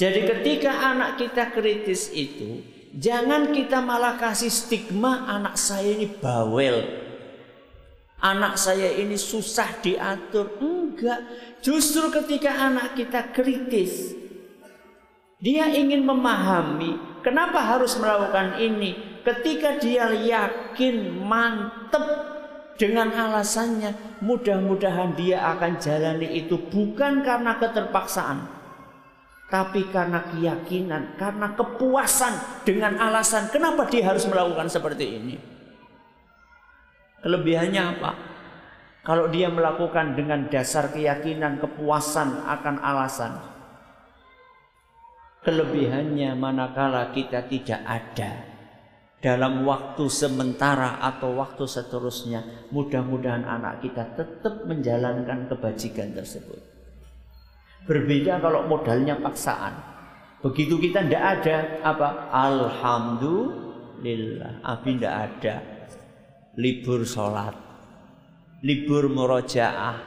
Jadi ketika anak kita kritis itu, Jangan kita malah kasih stigma anak saya ini bawel. Anak saya ini susah diatur. Enggak. Justru ketika anak kita kritis. Dia ingin memahami kenapa harus melakukan ini. Ketika dia yakin, mantep dengan alasannya. Mudah-mudahan dia akan jalani itu bukan karena keterpaksaan tapi karena keyakinan, karena kepuasan dengan alasan kenapa dia harus melakukan seperti ini. Kelebihannya apa? Kalau dia melakukan dengan dasar keyakinan, kepuasan akan alasan. Kelebihannya manakala kita tidak ada dalam waktu sementara atau waktu seterusnya, mudah-mudahan anak kita tetap menjalankan kebajikan tersebut. Berbeda kalau modalnya paksaan. Begitu kita tidak ada apa? Alhamdulillah. Abi tidak ada. Libur sholat. Libur murojaah.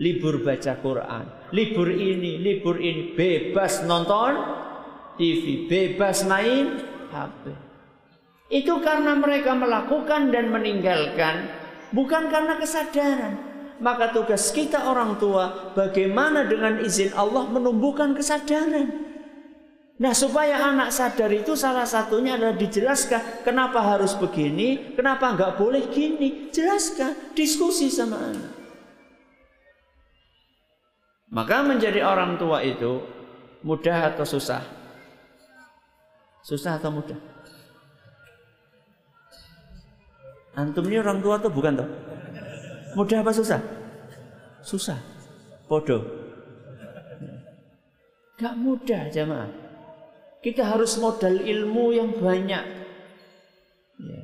Libur baca Quran. Libur ini, libur ini. Bebas nonton TV. Bebas main HP. Itu karena mereka melakukan dan meninggalkan. Bukan karena kesadaran maka tugas kita orang tua bagaimana dengan izin Allah menumbuhkan kesadaran. Nah supaya anak sadar itu salah satunya adalah dijelaskan kenapa harus begini, kenapa nggak boleh gini. Jelaskan, diskusi sama anak. Maka menjadi orang tua itu mudah atau susah? Susah atau mudah? Antum ini orang tua tuh bukan toh? Mudah apa susah? Susah. Bodoh. Gak mudah jemaah. Kita harus modal ilmu yang banyak. Ya.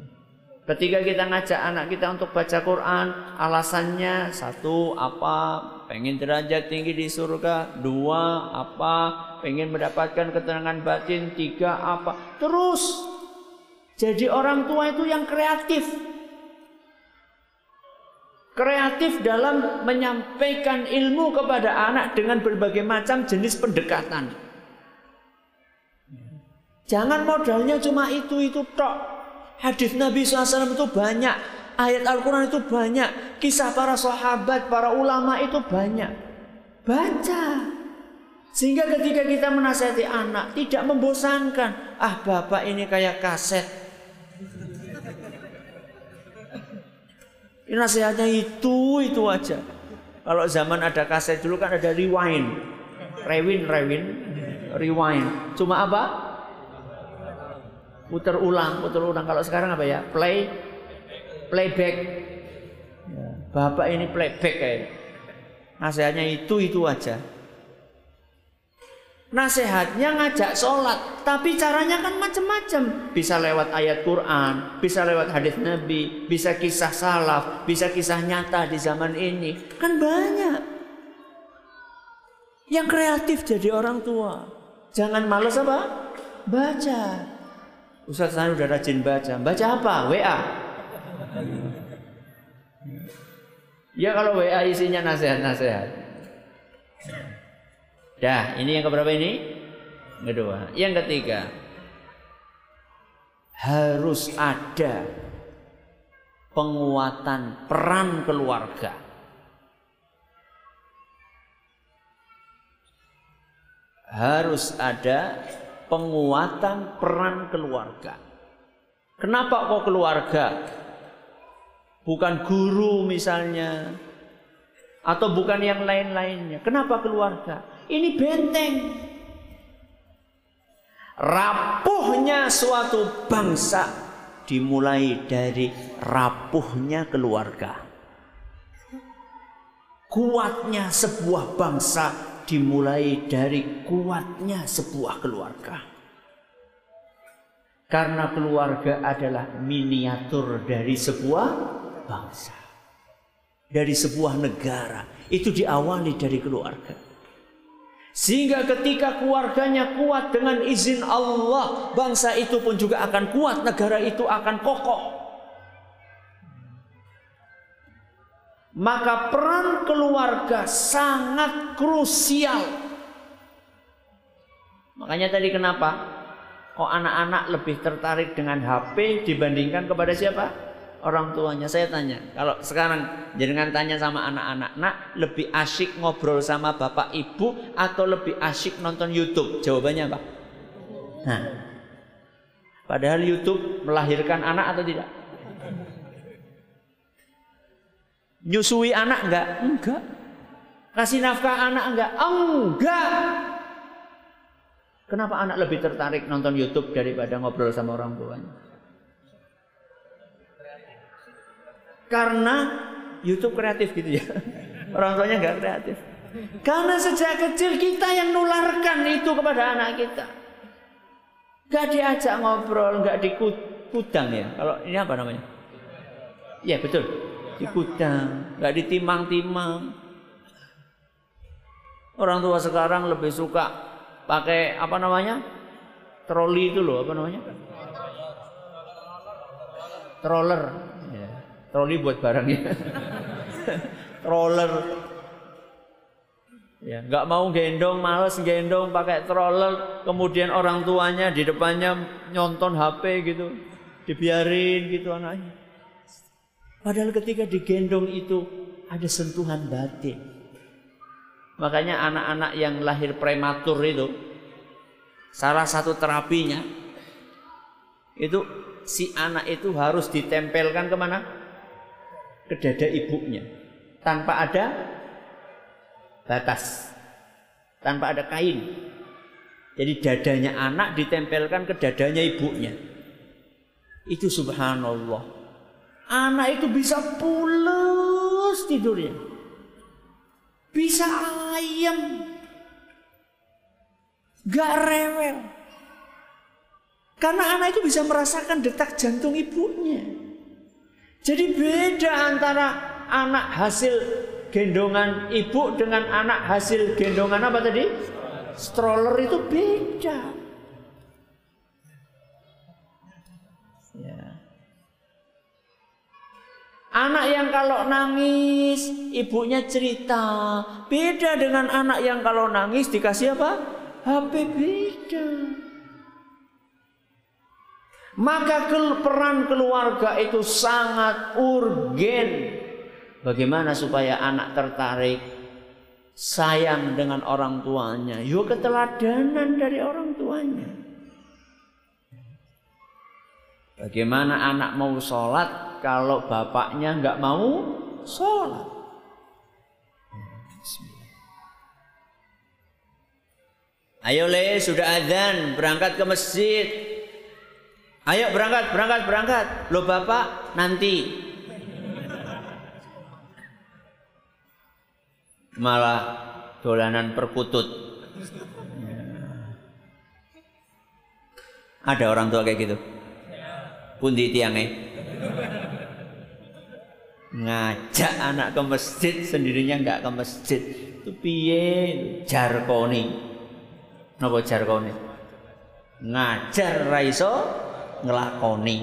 Ketika kita ngajak anak kita untuk baca Quran, alasannya satu apa? Pengen derajat tinggi di surga. Dua apa? Pengen mendapatkan ketenangan batin. Tiga apa? Terus. Jadi orang tua itu yang kreatif kreatif dalam menyampaikan ilmu kepada anak dengan berbagai macam jenis pendekatan. Jangan modalnya cuma itu-itu tok. Hadis Nabi SAW itu banyak. Ayat Al-Quran itu banyak. Kisah para sahabat, para ulama itu banyak. Baca. Sehingga ketika kita menasihati anak tidak membosankan. Ah bapak ini kayak kaset Ini nasihatnya itu itu aja. Kalau zaman ada kaset dulu kan ada rewind, rewind, rewind, rewind. Cuma apa? Putar ulang, putar ulang. Kalau sekarang apa ya? Play, playback. Ya, Bapak ini playback kayak. Nasihatnya itu itu aja. Nasihatnya ngajak sholat, tapi caranya kan macam-macam. Bisa lewat ayat Quran, bisa lewat hadis Nabi, bisa kisah salaf, bisa kisah nyata di zaman ini. Kan banyak. Yang kreatif jadi orang tua. Jangan males apa? Baca. Ustaz saya udah rajin baca. Baca apa? WA. Ya kalau WA isinya nasihat-nasihat. Dah, ini yang keberapa ini? Kedua. Yang ketiga, harus ada penguatan peran keluarga. Harus ada penguatan peran keluarga. Kenapa kok keluarga? Bukan guru misalnya atau bukan yang lain-lainnya. Kenapa keluarga? Ini benteng. Rapuhnya suatu bangsa dimulai dari rapuhnya keluarga. Kuatnya sebuah bangsa dimulai dari kuatnya sebuah keluarga. Karena keluarga adalah miniatur dari sebuah bangsa. Dari sebuah negara. Itu diawali dari keluarga. Sehingga ketika keluarganya kuat dengan izin Allah, bangsa itu pun juga akan kuat, negara itu akan kokoh. Maka peran keluarga sangat krusial. Makanya tadi kenapa? Kok anak-anak lebih tertarik dengan HP dibandingkan kepada siapa? Orang tuanya. Saya tanya, kalau sekarang jangan tanya sama anak-anak, nak lebih asyik ngobrol sama bapak ibu atau lebih asyik nonton YouTube? Jawabannya apa? Nah, padahal YouTube melahirkan anak atau tidak? Nyusui anak enggak? Enggak. Kasih nafkah anak enggak? Enggak. Kenapa anak lebih tertarik nonton YouTube daripada ngobrol sama orang tuanya? Karena YouTube kreatif gitu ya. Orang tuanya enggak kreatif. Karena sejak kecil kita yang nularkan itu kepada anak kita. Gak diajak ngobrol, gak dikudang ya. Kalau ini apa namanya? Ya betul dikudang, nggak ditimang-timang. Orang tua sekarang lebih suka pakai apa namanya? Troli itu loh, apa namanya? Troller. Troli buat barangnya. Troller. Ya, nggak mau gendong, males gendong pakai troller, kemudian orang tuanya di depannya nyonton HP gitu, dibiarin gitu anaknya. Padahal ketika digendong itu ada sentuhan batin. Makanya anak-anak yang lahir prematur itu salah satu terapinya itu si anak itu harus ditempelkan ke mana? Ke dada ibunya tanpa ada batas, tanpa ada kain. Jadi dadanya anak ditempelkan ke dadanya ibunya. Itu subhanallah Anak itu bisa pulas tidurnya. Bisa ayam. Gak rewel. Karena anak itu bisa merasakan detak jantung ibunya. Jadi beda antara anak hasil gendongan ibu dengan anak hasil gendongan apa tadi? Stroller itu beda. Anak yang kalau nangis, ibunya cerita. Beda dengan anak yang kalau nangis dikasih apa? HP beda. Maka peran keluarga itu sangat urgen. Bagaimana supaya anak tertarik sayang dengan orang tuanya? Yuk keteladanan dari orang tuanya. Bagaimana anak mau sholat kalau bapaknya nggak mau sholat. Ayo le, sudah adzan, berangkat ke masjid. Ayo berangkat, berangkat, berangkat. Lo bapak nanti. Malah dolanan perkutut. Ada orang tua kayak gitu. Pundi tiangnya ngajak anak ke masjid sendirinya nggak ke masjid itu piye jarkoni napa jarkoni ngajar raiso ngelakoni.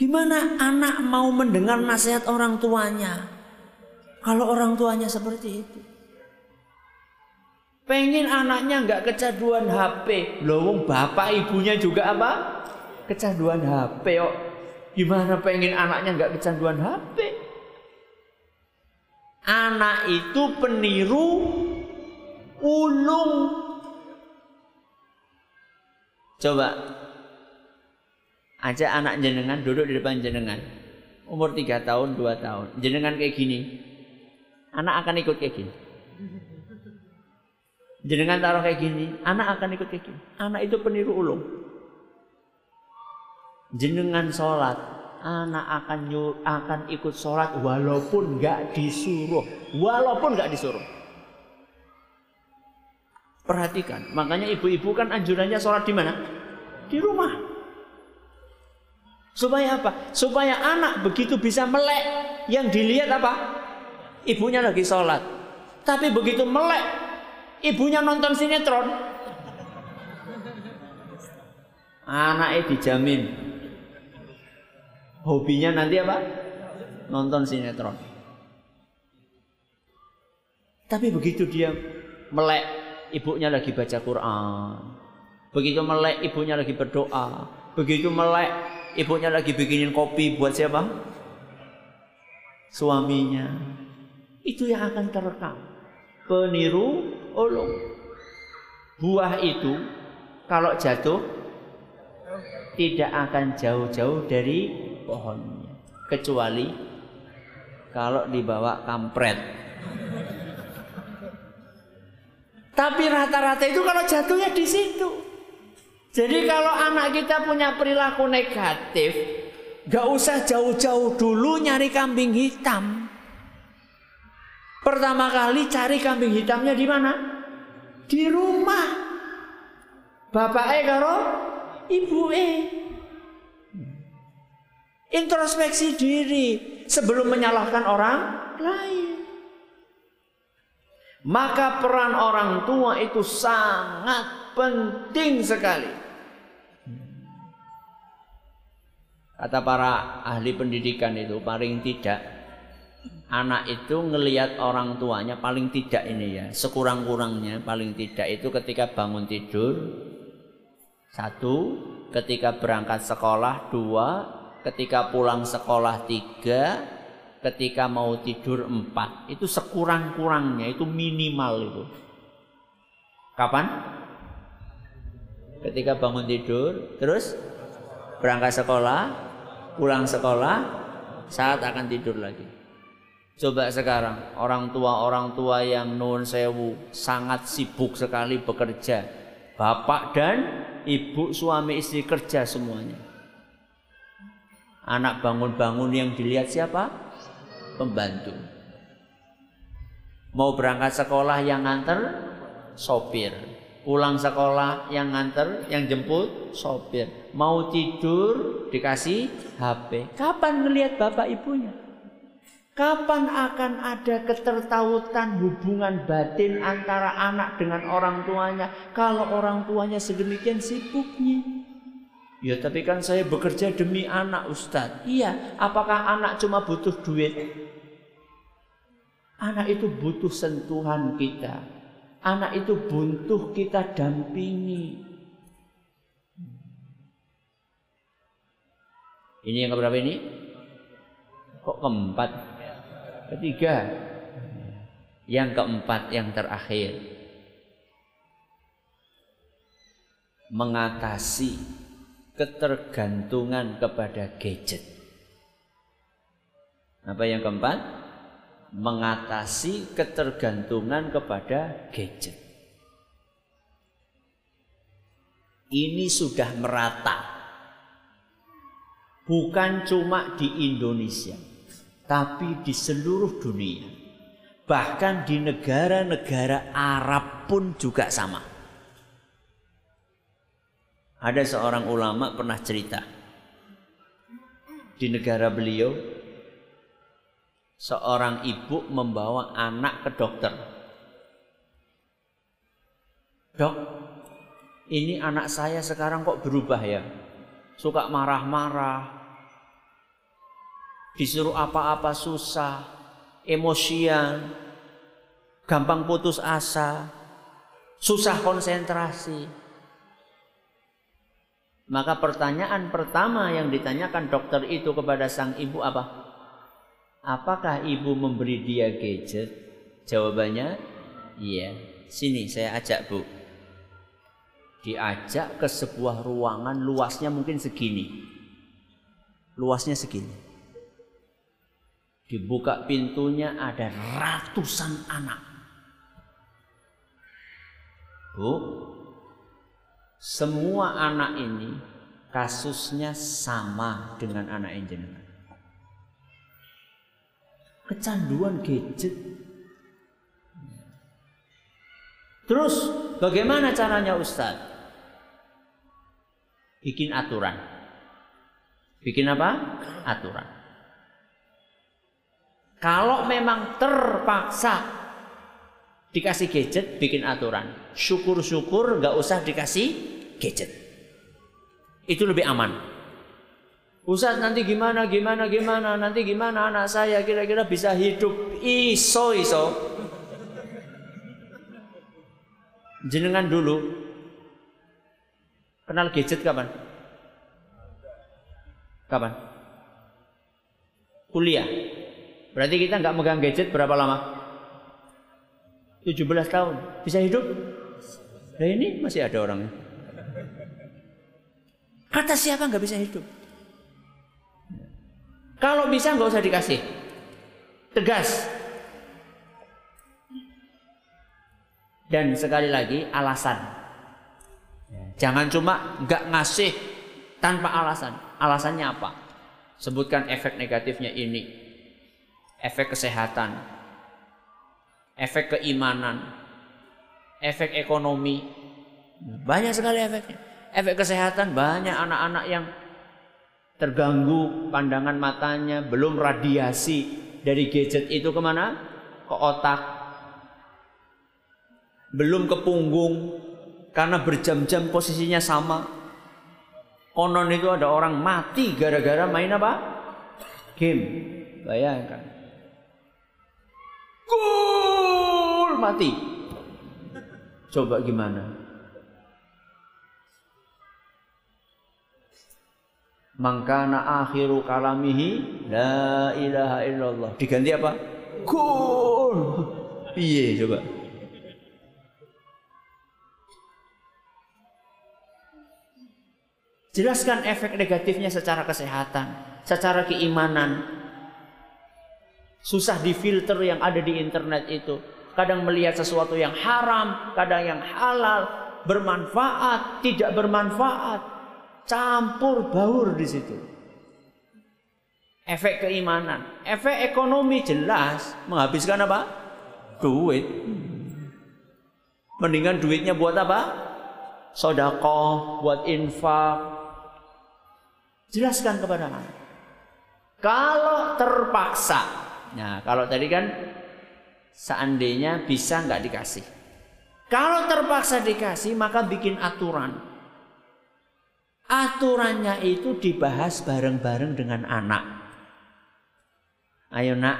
Gimana anak mau mendengar nasihat orang tuanya? Kalau orang tuanya seperti itu. Pengen anaknya nggak kecanduan HP loh bapak ibunya juga apa? Kecanduan HP kok. Gimana pengen anaknya nggak kecanduan HP? Anak itu peniru ulung. Coba aja anak jenengan duduk di depan jenengan. Umur 3 tahun, 2 tahun. Jenengan kayak gini. Anak akan ikut kayak gini. Jenengan taruh kayak gini, anak akan ikut kayak gini. Anak itu peniru ulung jenengan sholat anak akan nyur, akan ikut sholat walaupun nggak disuruh walaupun nggak disuruh Perhatikan, makanya ibu-ibu kan anjurannya sholat di mana? Di rumah. Supaya apa? Supaya anak begitu bisa melek, yang dilihat apa? Ibunya lagi sholat. Tapi begitu melek, ibunya nonton sinetron. Anaknya dijamin. Hobinya nanti apa? Nonton sinetron. Tapi begitu dia melek, ibunya lagi baca Quran. Begitu melek, ibunya lagi berdoa. Begitu melek, ibunya lagi bikinin kopi buat siapa? Suaminya. Itu yang akan terekam. Peniru ulung. Buah itu kalau jatuh tidak akan jauh-jauh dari pohonnya. Kecuali kalau dibawa kampret. Tapi rata-rata itu kalau jatuhnya di situ. Jadi kalau anak kita punya perilaku negatif, gak usah jauh-jauh dulu nyari kambing hitam. Pertama kali cari kambing hitamnya di mana? Di rumah. Bapak E karo ibu E. Introspeksi diri sebelum menyalahkan orang lain. Maka peran orang tua itu sangat penting sekali. Kata para ahli pendidikan itu paling tidak anak itu ngelihat orang tuanya paling tidak ini ya sekurang-kurangnya paling tidak itu ketika bangun tidur satu ketika berangkat sekolah dua ketika pulang sekolah tiga ketika mau tidur empat. Itu sekurang-kurangnya itu minimal itu. Kapan? Ketika bangun tidur terus berangkat sekolah pulang sekolah saat akan tidur lagi coba sekarang orang tua orang tua yang non sewu sangat sibuk sekali bekerja bapak dan ibu suami istri kerja semuanya anak bangun-bangun yang dilihat siapa pembantu. Mau berangkat sekolah yang nganter sopir. Pulang sekolah yang nganter, yang jemput sopir. Mau tidur dikasih HP. Kapan ngelihat bapak ibunya? Kapan akan ada ketertautan hubungan batin antara anak dengan orang tuanya kalau orang tuanya sedemikian sibuknya? Ya tapi kan saya bekerja demi anak Ustadz. Iya, apakah anak cuma butuh duit? Anak itu butuh sentuhan kita. Anak itu butuh kita dampingi. Ini yang keberapa ini? Kok keempat? Ketiga. Yang keempat, yang terakhir. Mengatasi ketergantungan kepada gadget. Apa yang keempat? Mengatasi ketergantungan kepada gadget. Ini sudah merata. Bukan cuma di Indonesia, tapi di seluruh dunia. Bahkan di negara-negara Arab pun juga sama. Ada seorang ulama pernah cerita di negara beliau seorang ibu membawa anak ke dokter. Dok, ini anak saya sekarang kok berubah ya? Suka marah-marah. Disuruh apa-apa susah, emosian, gampang putus asa, susah konsentrasi. Maka pertanyaan pertama yang ditanyakan dokter itu kepada sang ibu apa? Apakah ibu memberi dia gadget? Jawabannya, iya. Sini saya ajak bu. Diajak ke sebuah ruangan luasnya mungkin segini. Luasnya segini. Dibuka pintunya ada ratusan anak. Bu, semua anak ini kasusnya sama dengan anak jenengan. Kecanduan gadget. Terus bagaimana caranya Ustaz? Bikin aturan. Bikin apa? Aturan. Kalau memang terpaksa dikasih gadget, bikin aturan. Syukur-syukur nggak usah dikasih gadget. Itu lebih aman. Ustaz nanti gimana, gimana, gimana, nanti gimana anak saya kira-kira bisa hidup iso iso. Jenengan dulu kenal gadget kapan? Kapan? Kuliah. Berarti kita nggak megang gadget berapa lama? 17 tahun. Bisa hidup? Nah ini masih ada orangnya. Kata siapa nggak bisa hidup? Kalau bisa nggak usah dikasih. Tegas. Dan sekali lagi alasan. Jangan cuma nggak ngasih tanpa alasan. Alasannya apa? Sebutkan efek negatifnya ini. Efek kesehatan. Efek keimanan. Efek ekonomi. Banyak sekali efeknya efek kesehatan banyak anak-anak yang terganggu pandangan matanya, belum radiasi dari gadget itu ke mana? Ke otak. Belum ke punggung, karena berjam-jam posisinya sama. Konon itu ada orang mati gara-gara main apa? Game. Bayangkan. Gol mati. Coba gimana? Mangkana akhiru kalamihi la ilaha illallah. Diganti apa? Gol. Iya coba. Jelaskan efek negatifnya secara kesehatan, secara keimanan. Susah difilter yang ada di internet itu. Kadang melihat sesuatu yang haram, kadang yang halal, bermanfaat, tidak bermanfaat campur baur di situ. Efek keimanan, efek ekonomi jelas menghabiskan apa? Duit. Mendingan duitnya buat apa? Sodako, buat infak. Jelaskan kepada anak. Kalau terpaksa, nah kalau tadi kan seandainya bisa nggak dikasih. Kalau terpaksa dikasih maka bikin aturan. Aturannya itu dibahas bareng-bareng dengan anak. Ayo nak,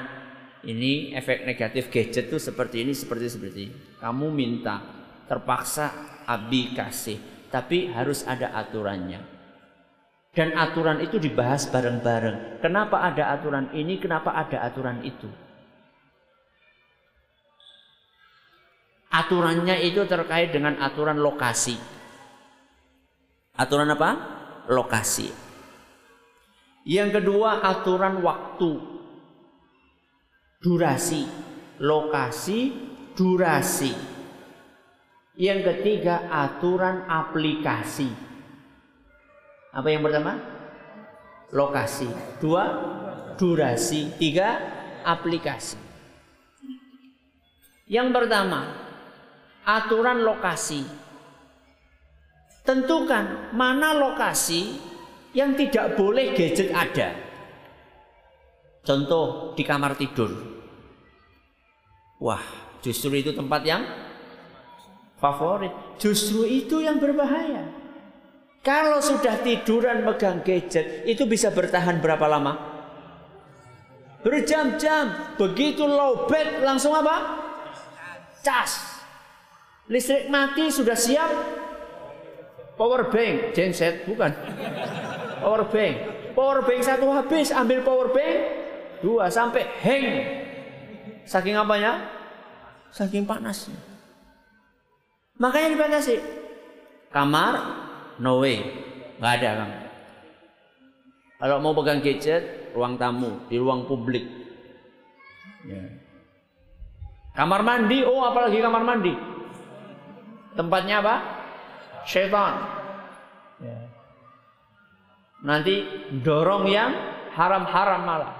ini efek negatif gadget tuh seperti ini, seperti seperti. Kamu minta, terpaksa abi kasih, tapi harus ada aturannya. Dan aturan itu dibahas bareng-bareng. Kenapa ada aturan ini, kenapa ada aturan itu? Aturannya itu terkait dengan aturan lokasi. Aturan apa? Lokasi. Yang kedua aturan waktu. Durasi. Lokasi, durasi. Yang ketiga aturan aplikasi. Apa yang pertama? Lokasi. Dua, durasi. Tiga, aplikasi. Yang pertama, aturan lokasi. Tentukan mana lokasi yang tidak boleh gadget ada. Contoh di kamar tidur. Wah, justru itu tempat yang favorit. Justru itu yang berbahaya. Kalau sudah tiduran megang gadget, itu bisa bertahan berapa lama? Berjam-jam. Begitu lowbat langsung apa? Cas. Listrik mati sudah siap, Power bank, genset bukan. Power bank. Power bank satu habis, ambil power bank dua sampai hang. Saking apanya? Saking panasnya. Makanya dibatasi. Kamar no way, nggak ada kan. Kalau mau pegang gadget, ruang tamu, di ruang publik. Ya. Kamar mandi, oh apalagi kamar mandi. Tempatnya apa? syaitan. Ya. Nanti dorong yang haram-haram malah.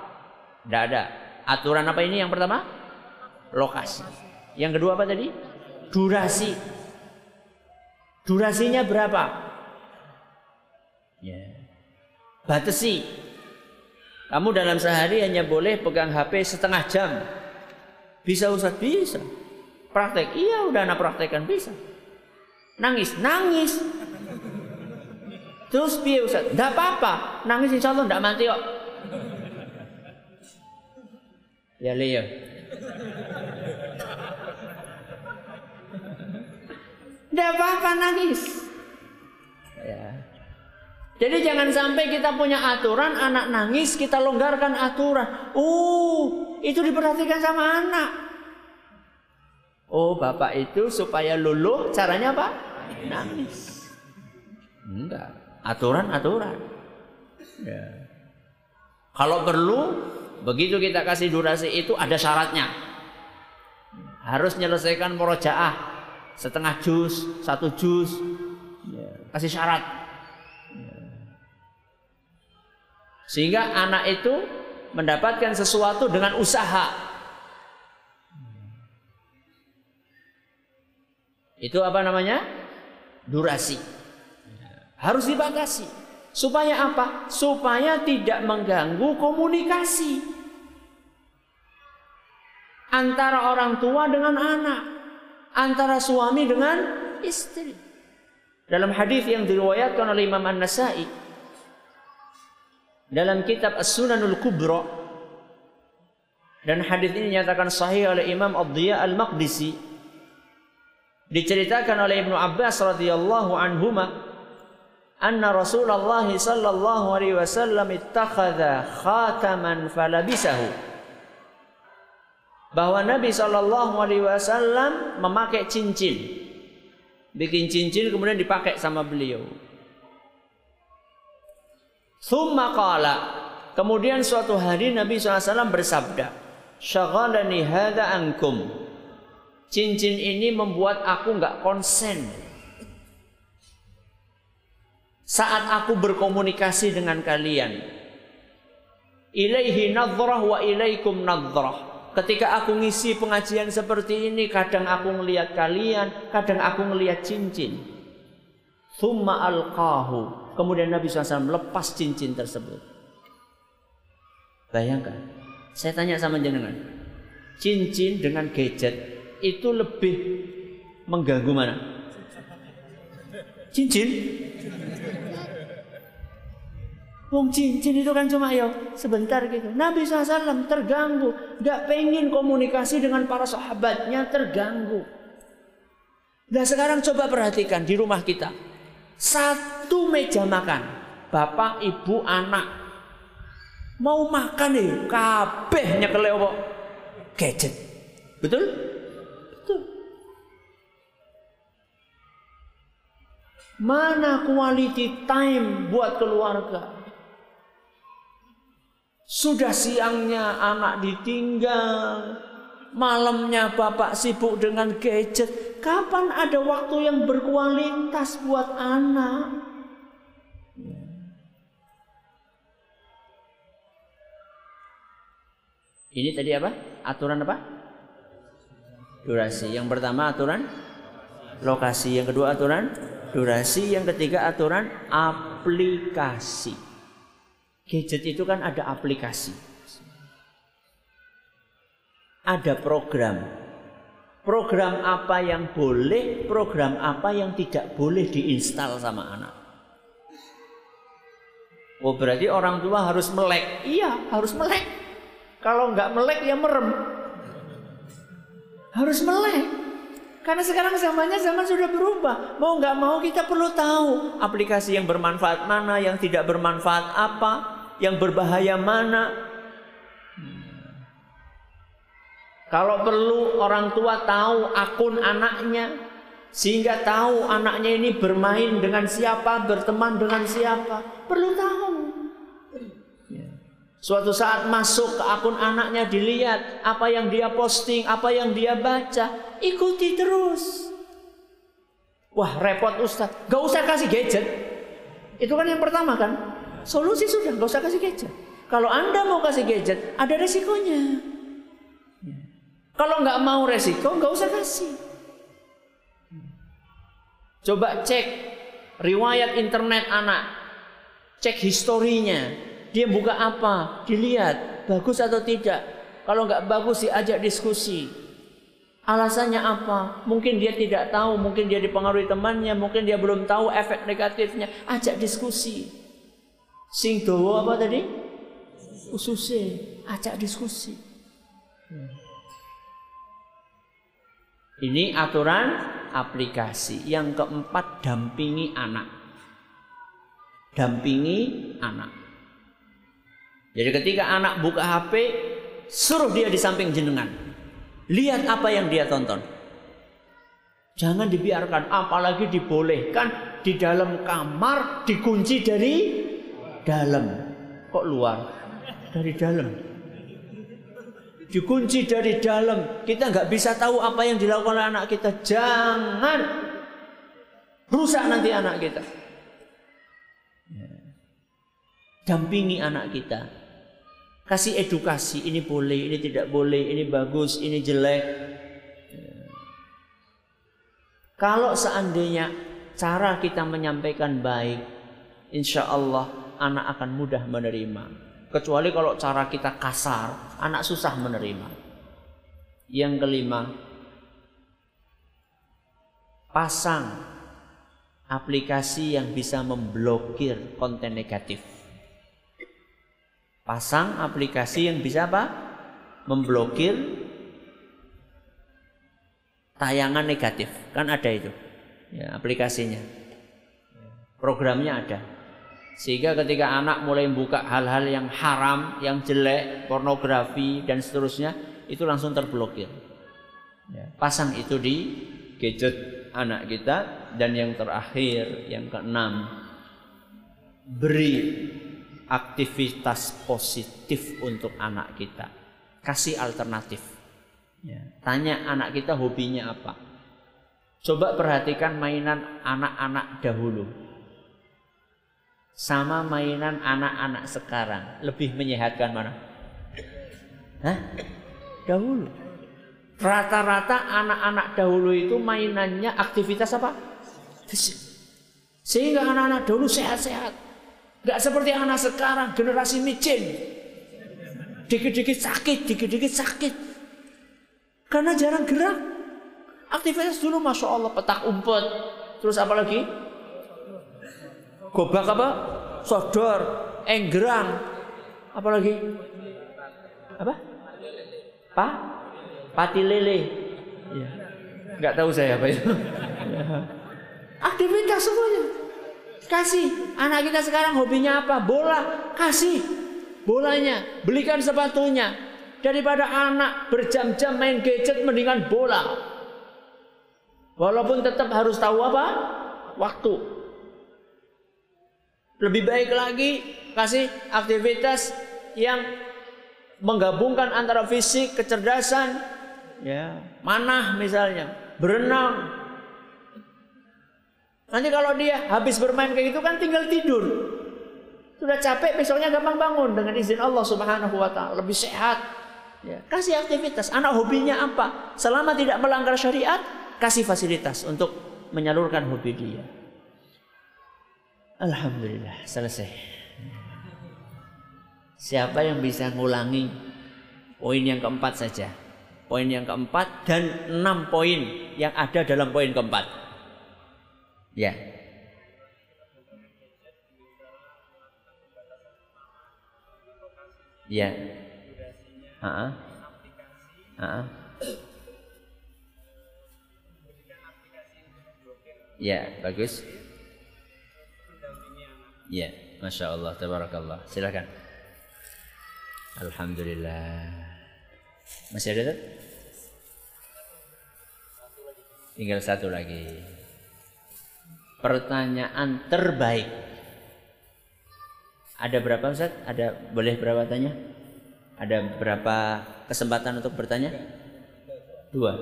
Tidak ada. Aturan apa ini yang pertama? Lokasi. Yang kedua apa tadi? durasi. Durasinya berapa? Ya. Batasi. Kamu dalam sehari hanya boleh pegang HP setengah jam. Bisa Ustaz? Bisa. Praktek? Iya udah anak praktekkan bisa. Nangis? Nangis. Terus piye Ustaz? Enggak apa-apa. Nangis insya Allah enggak mati kok. Ya Leo. Enggak apa-apa nangis. Ya. Jadi jangan sampai kita punya aturan anak nangis kita longgarkan aturan. Uh, itu diperhatikan sama anak. Oh, bapak itu supaya luluh caranya apa? Nangis. Enggak, aturan-aturan. Ya. Kalau perlu begitu kita kasih durasi itu ada syaratnya. Harus menyelesaikan murojaah setengah jus, satu jus. Ya. Kasih syarat. Sehingga anak itu mendapatkan sesuatu dengan usaha. Itu apa namanya? Durasi. Harus dibatasi. Supaya apa? Supaya tidak mengganggu komunikasi antara orang tua dengan anak, antara suami dengan istri. Dalam hadis yang diriwayatkan oleh Imam An-Nasa'i dalam kitab As-Sunanul Kubra dan hadis ini dinyatakan sahih oleh Imam Ad-Diya Al-Maqdisi diceritakan oleh Ibnu Abbas radhiyallahu anhuma anna Rasulullah sallallahu alaihi wasallam ittakhadha khataman falabisahu. Bahwa Nabi sallallahu alaihi wasallam memakai cincin. Bikin cincin kemudian dipakai sama beliau Thumma qala kemudian suatu hari Nabi SAW bersabda syaghalani hadha ankum cincin ini membuat aku nggak konsen saat aku berkomunikasi dengan kalian. Ilaihi nadhrah wa ilaikum nadhrah. Ketika aku ngisi pengajian seperti ini, kadang aku ngelihat kalian, kadang aku ngelihat cincin. Thumma alqahu. Kemudian Nabi SAW melepas cincin tersebut. Bayangkan, saya tanya sama jenengan, cincin dengan gadget itu lebih mengganggu mana? Cincin Wong cincin itu kan cuma yo sebentar gitu. Nabi SAW terganggu, gak pengen komunikasi dengan para sahabatnya terganggu. Nah sekarang coba perhatikan di rumah kita. Satu meja makan, bapak, ibu, anak. Mau makan nih, kabeh nyekel gadget. Betul? Betul. Mana quality time buat keluarga? Sudah siangnya anak ditinggal, malamnya bapak sibuk dengan gadget. Kapan ada waktu yang berkualitas buat anak? Ini tadi apa? Aturan apa? Durasi. Yang pertama aturan lokasi, yang kedua aturan durasi, yang ketiga aturan aplikasi. Gadget itu kan ada aplikasi. Ada program. Program apa yang boleh, program apa yang tidak boleh diinstal sama anak. Oh berarti orang tua harus melek. Iya harus melek. Kalau nggak melek ya merem. Harus melek. Karena sekarang zamannya zaman sudah berubah. Mau nggak mau kita perlu tahu aplikasi yang bermanfaat mana, yang tidak bermanfaat apa yang berbahaya mana. Kalau perlu orang tua tahu akun anaknya sehingga tahu anaknya ini bermain dengan siapa, berteman dengan siapa, perlu tahu. Suatu saat masuk ke akun anaknya dilihat apa yang dia posting, apa yang dia baca, ikuti terus. Wah repot Ustadz, gak usah kasih gadget. Itu kan yang pertama kan. Solusi sudah, nggak usah kasih gadget. Kalau anda mau kasih gadget, ada resikonya. Kalau nggak mau resiko, nggak usah kasih. Coba cek riwayat internet anak. Cek historinya. Dia buka apa? Dilihat bagus atau tidak. Kalau nggak bagus diajak diskusi. Alasannya apa? Mungkin dia tidak tahu, mungkin dia dipengaruhi temannya, mungkin dia belum tahu efek negatifnya. Ajak diskusi. Sing dowo apa tadi? Ususe, ajak diskusi. Ini aturan aplikasi. Yang keempat dampingi anak. Dampingi anak. Jadi ketika anak buka HP, suruh dia di samping jenengan. Lihat apa yang dia tonton. Jangan dibiarkan, apalagi dibolehkan di dalam kamar dikunci dari dalam. Kok luar? Dari dalam. Dikunci dari dalam. Kita nggak bisa tahu apa yang dilakukan oleh anak kita. Jangan rusak nanti anak kita. Dampingi anak kita. Kasih edukasi, ini boleh, ini tidak boleh, ini bagus, ini jelek. Kalau seandainya cara kita menyampaikan baik, insya Allah anak akan mudah menerima. Kecuali kalau cara kita kasar, anak susah menerima. Yang kelima, pasang aplikasi yang bisa memblokir konten negatif. Pasang aplikasi yang bisa apa? Memblokir tayangan negatif. Kan ada itu. Ya, aplikasinya. Programnya ada. Sehingga ketika anak mulai buka hal-hal yang haram, yang jelek, pornografi dan seterusnya, itu langsung terblokir. Ya, pasang itu di gadget anak kita dan yang terakhir, yang keenam, beri aktivitas positif untuk anak kita. Kasih alternatif. Ya, tanya anak kita hobinya apa. Coba perhatikan mainan anak-anak dahulu sama mainan anak-anak sekarang lebih menyehatkan mana? Hah? Dahulu. Rata-rata anak-anak dahulu itu mainannya aktivitas apa? Fisik. Sehingga anak-anak dahulu sehat-sehat. Gak seperti anak sekarang generasi micin. Dikit-dikit sakit, dikit-dikit sakit. Karena jarang gerak. Aktivitas dulu Masya Allah petak umpet. Terus apa lagi? gobak apa? Sodor, enggrang, apa lagi? Apa? Pa? Pati lele. Ya. Nggak tahu saya apa itu. Aktivitas semuanya. Kasih. Anak kita sekarang hobinya apa? Bola. Kasih. Bolanya. Belikan sepatunya. Daripada anak berjam-jam main gadget mendingan bola. Walaupun tetap harus tahu apa? Waktu. Lebih baik lagi kasih aktivitas yang menggabungkan antara fisik, kecerdasan, ya, manah misalnya, berenang. Nanti kalau dia habis bermain kayak gitu kan tinggal tidur. Sudah capek besoknya gampang bangun dengan izin Allah Subhanahu wa taala, lebih sehat. Ya, kasih aktivitas. Anak hobinya apa? Selama tidak melanggar syariat, kasih fasilitas untuk menyalurkan hobi dia. Alhamdulillah selesai. Siapa yang bisa ngulangi poin yang keempat saja? Poin yang keempat dan enam poin yang ada dalam poin keempat. Ya. Ya. Ha -ha. Ya, bagus. Ya, masya Allah, tabarakallah. Silakan. Alhamdulillah. Masih ada? Tinggal satu lagi. Pertanyaan terbaik. Ada berapa Ustaz? Ada boleh berapa tanya? Ada berapa kesempatan untuk bertanya? Dua.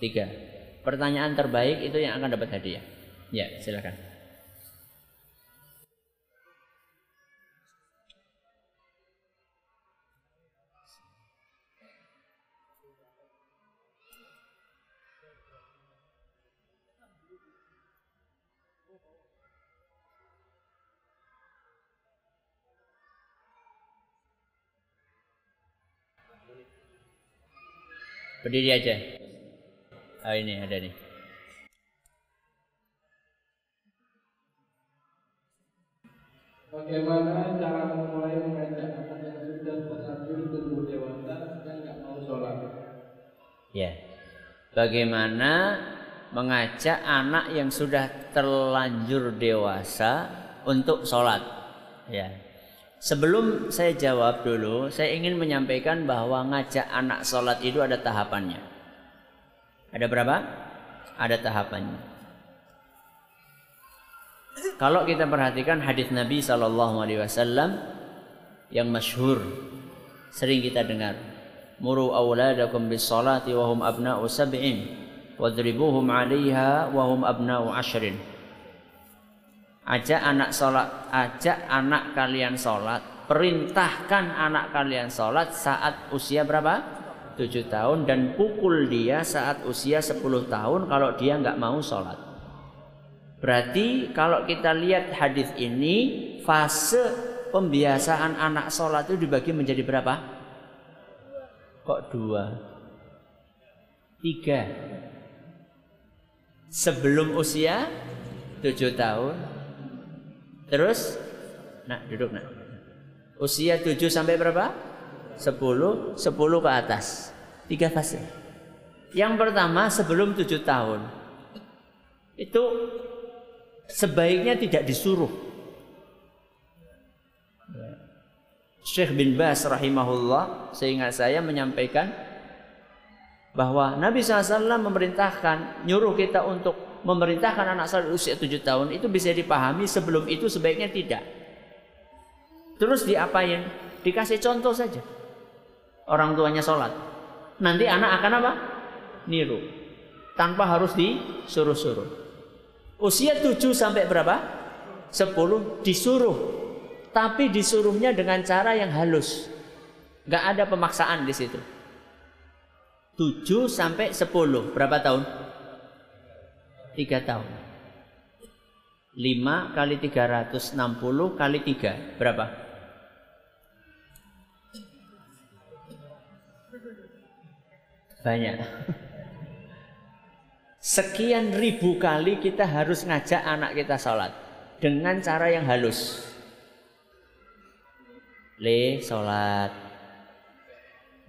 Tiga. Pertanyaan terbaik itu yang akan dapat hadiah. Ya, silakan. Berdiri aja. Ah oh, ini ada nih. Bagaimana cara memulai mengajak anak yang sudah terlanjur tumbuh dewasa dan nggak mau sholat? Ya. Bagaimana mengajak anak yang sudah terlanjur dewasa untuk sholat? Ya. Sebelum saya jawab dulu, saya ingin menyampaikan bahwa ngajak anak sholat itu ada tahapannya. Ada berapa? Ada tahapannya. Kalau kita perhatikan hadis Nabi Wasallam yang masyhur sering kita dengar, muru awladakum bis salati wa hum abna'u sab'in wadribuhum 'alaiha wa hum abna'u ashrin. Ajak anak salat, ajak anak kalian salat, perintahkan anak kalian salat saat usia berapa? 7 tahun dan pukul dia saat usia 10 tahun kalau dia nggak mau salat. Berarti kalau kita lihat hadis ini fase pembiasaan anak sholat itu dibagi menjadi berapa? Kok dua? Tiga. Sebelum usia tujuh tahun. Terus, nah duduk nak. Usia tujuh sampai berapa? Sepuluh, sepuluh ke atas. Tiga fase. Yang pertama sebelum tujuh tahun. Itu sebaiknya tidak disuruh. Syekh bin Bas rahimahullah seingat saya menyampaikan bahwa Nabi SAW memerintahkan nyuruh kita untuk memerintahkan anak salat usia 7 tahun itu bisa dipahami sebelum itu sebaiknya tidak. Terus diapain? Dikasih contoh saja. Orang tuanya sholat. Nanti anak akan apa? Niru. Tanpa harus disuruh-suruh. Usia 7 sampai berapa? 10 disuruh. Tapi disuruhnya dengan cara yang halus. Gak ada pemaksaan di situ. 7 sampai 10. Berapa tahun? 3 tahun. 5 kali 360 kali 3. Berapa? Banyak. Sekian ribu kali kita harus ngajak anak kita sholat dengan cara yang halus. Le sholat,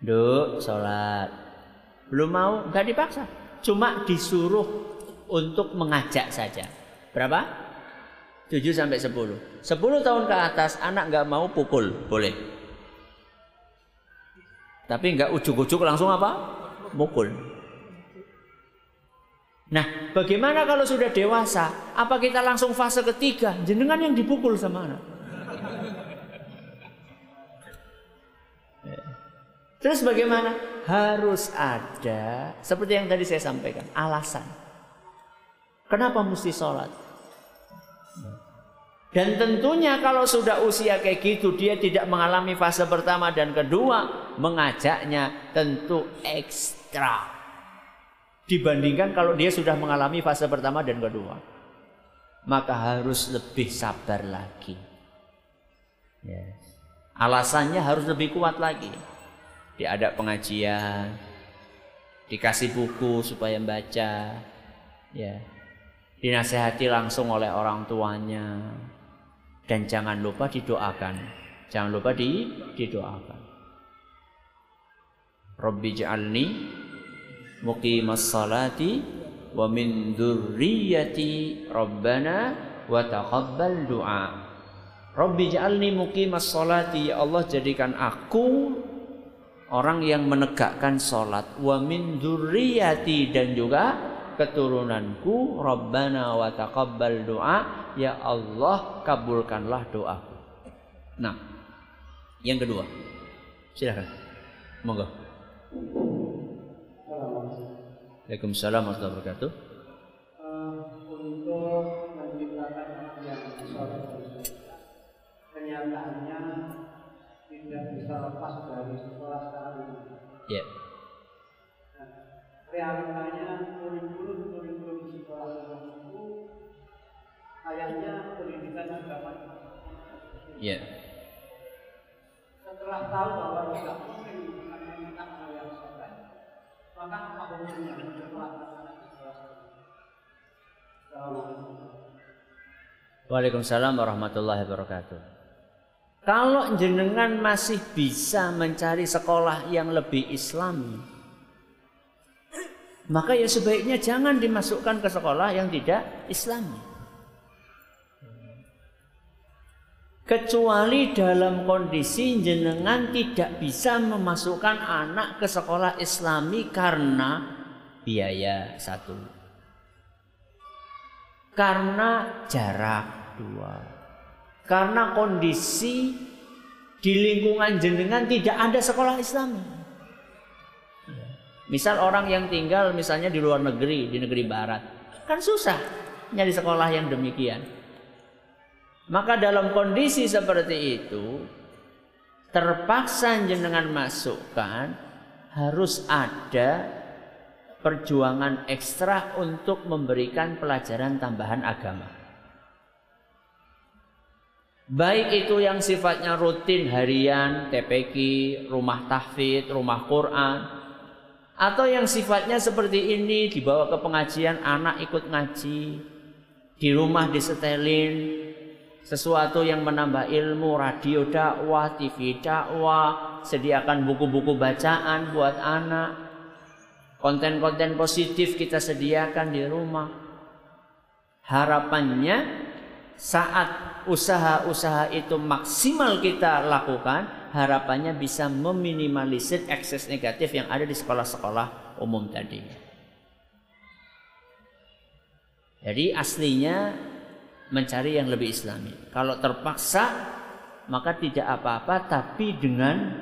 duk sholat. Belum mau, nggak dipaksa. Cuma disuruh untuk mengajak saja. Berapa? 7 sampai 10. 10 tahun ke atas anak nggak mau pukul, boleh. Tapi nggak ujuk-ujuk langsung apa? Pukul. Nah, bagaimana kalau sudah dewasa? Apa kita langsung fase ketiga? Jenengan yang dipukul sama anak. Terus bagaimana? Harus ada, seperti yang tadi saya sampaikan, alasan. Kenapa mesti sholat? Dan tentunya kalau sudah usia kayak gitu, dia tidak mengalami fase pertama dan kedua, mengajaknya tentu ekstra dibandingkan kalau dia sudah mengalami fase pertama dan kedua. Maka harus lebih sabar lagi. Ya. Alasannya harus lebih kuat lagi. Diada pengajian, dikasih buku supaya baca, ya. Dinasehati langsung oleh orang tuanya. Dan jangan lupa didoakan. Jangan lupa di, didoakan. Rabbi ja'alni muqimas salati wa min dzurriyyati rabbana wa taqabbal du'a Rabbi ja'alni muqimas salati ya Allah jadikan aku orang yang menegakkan salat wa min dzurriyyati dan juga keturunanku Rabbana wa taqabbal du'a ya Allah kabulkanlah doaku. Nah yang kedua. Silakan. Monggo. Waalaikumsalam warahmatullahi wabarakatuh. Uh, kenyataannya tidak bisa lepas dari realitanya kurikulum kurikulum sekolah sekarang itu kayaknya pendidikan agama. Ya. Yeah. Setelah tahu bahwa tidak mungkin akan yang soleh, maka Waalaikumsalam warahmatullahi wabarakatuh. Kalau jenengan masih bisa mencari sekolah yang lebih islami, maka ya sebaiknya jangan dimasukkan ke sekolah yang tidak islami. Kecuali dalam kondisi jenengan tidak bisa memasukkan anak ke sekolah islami karena biaya satu. Karena jarak dua. Karena kondisi di lingkungan jenengan tidak ada sekolah Islam. Misal orang yang tinggal misalnya di luar negeri, di negeri barat, kan susah nyari sekolah yang demikian. Maka dalam kondisi seperti itu, terpaksa jenengan masukkan harus ada perjuangan ekstra untuk memberikan pelajaran tambahan agama. Baik itu yang sifatnya rutin harian, TPQ, rumah tahfidz, rumah Quran, atau yang sifatnya seperti ini dibawa ke pengajian, anak ikut ngaji, di rumah disetelin, sesuatu yang menambah ilmu, radio dakwah, TV dakwah, sediakan buku-buku bacaan buat anak, konten-konten positif kita sediakan di rumah. Harapannya saat usaha-usaha itu maksimal kita lakukan, harapannya bisa meminimalisir ekses negatif yang ada di sekolah-sekolah umum tadi. Jadi aslinya mencari yang lebih islami. Kalau terpaksa maka tidak apa-apa tapi dengan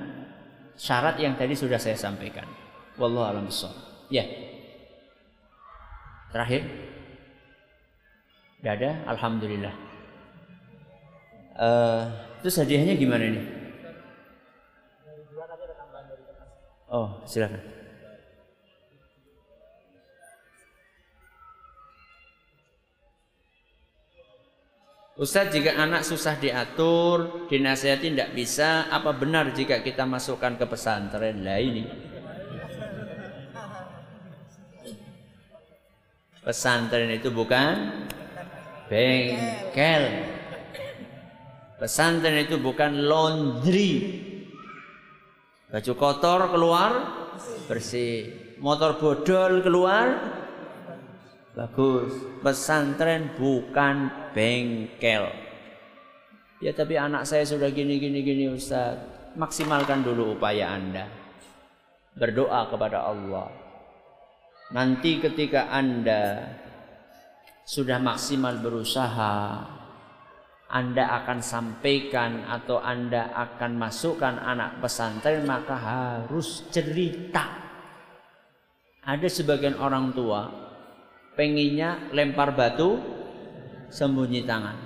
syarat yang tadi sudah saya sampaikan. Wallahu a'lam Ya. Terakhir. Tidak ada? Alhamdulillah. Uh, terus hadiahnya gimana ini? Oh, silakan. Ustadz jika anak susah diatur, dinasihati tidak bisa, apa benar jika kita masukkan ke pesantren? Lah ini. Pesantren itu bukan bengkel. Pesantren itu bukan laundry. Baju kotor keluar bersih. Motor bodol keluar bagus. Pesantren bukan bengkel. Ya tapi anak saya sudah gini gini gini Ustaz. Maksimalkan dulu upaya Anda. Berdoa kepada Allah. Nanti ketika Anda sudah maksimal berusaha, Anda akan sampaikan atau Anda akan masukkan anak pesantren maka harus cerita. Ada sebagian orang tua pengennya lempar batu sembunyi tangan.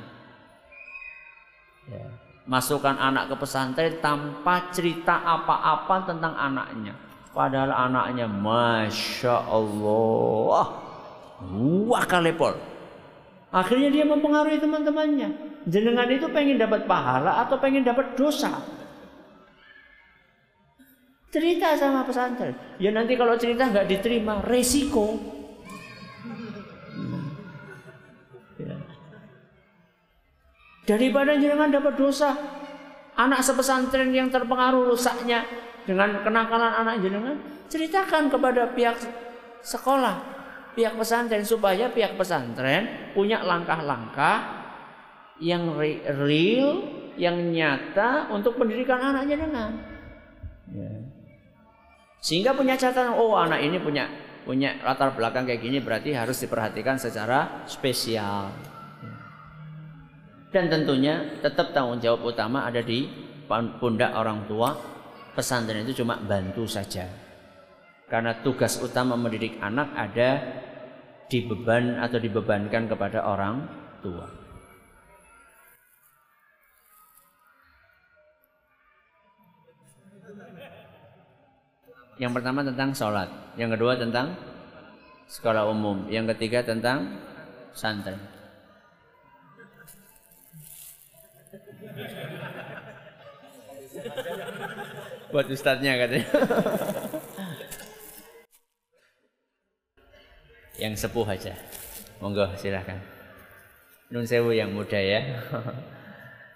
Ya. Masukkan anak ke pesantren tanpa cerita apa-apa tentang anaknya. Padahal anaknya Masya Allah Wah kalepol Akhirnya dia mempengaruhi teman-temannya. Jenengan itu pengen dapat pahala atau pengen dapat dosa? Cerita sama pesantren. Ya nanti kalau cerita nggak diterima, resiko. Ya. Daripada jenengan dapat dosa, anak sepesantren yang terpengaruh rusaknya dengan kenakalan anak jenengan, ceritakan kepada pihak sekolah pihak pesantren supaya pihak pesantren punya langkah-langkah yang real, yang nyata untuk pendidikan anaknya dengan. Ya. Sehingga punya catatan, oh anak ini punya punya latar belakang kayak gini berarti harus diperhatikan secara spesial. Dan tentunya tetap tanggung jawab utama ada di pundak orang tua. Pesantren itu cuma bantu saja. Karena tugas utama mendidik anak ada dibeban atau dibebankan kepada orang tua. Yang pertama tentang sholat, yang kedua tentang sekolah umum, yang ketiga tentang santri. Buat ustadznya katanya. yang sepuh aja. Monggo silahkan. Nun sewu yang muda ya.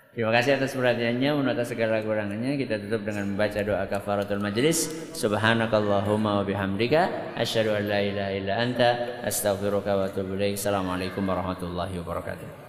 Terima kasih atas perhatiannya, menurut atas segala kurangannya. Kita tutup dengan membaca doa kafaratul majlis. Subhanakallahumma wa bihamdika asyhadu an la ilaha illa anta astaghfiruka wa atubu ilaik. Assalamualaikum warahmatullahi wabarakatuh.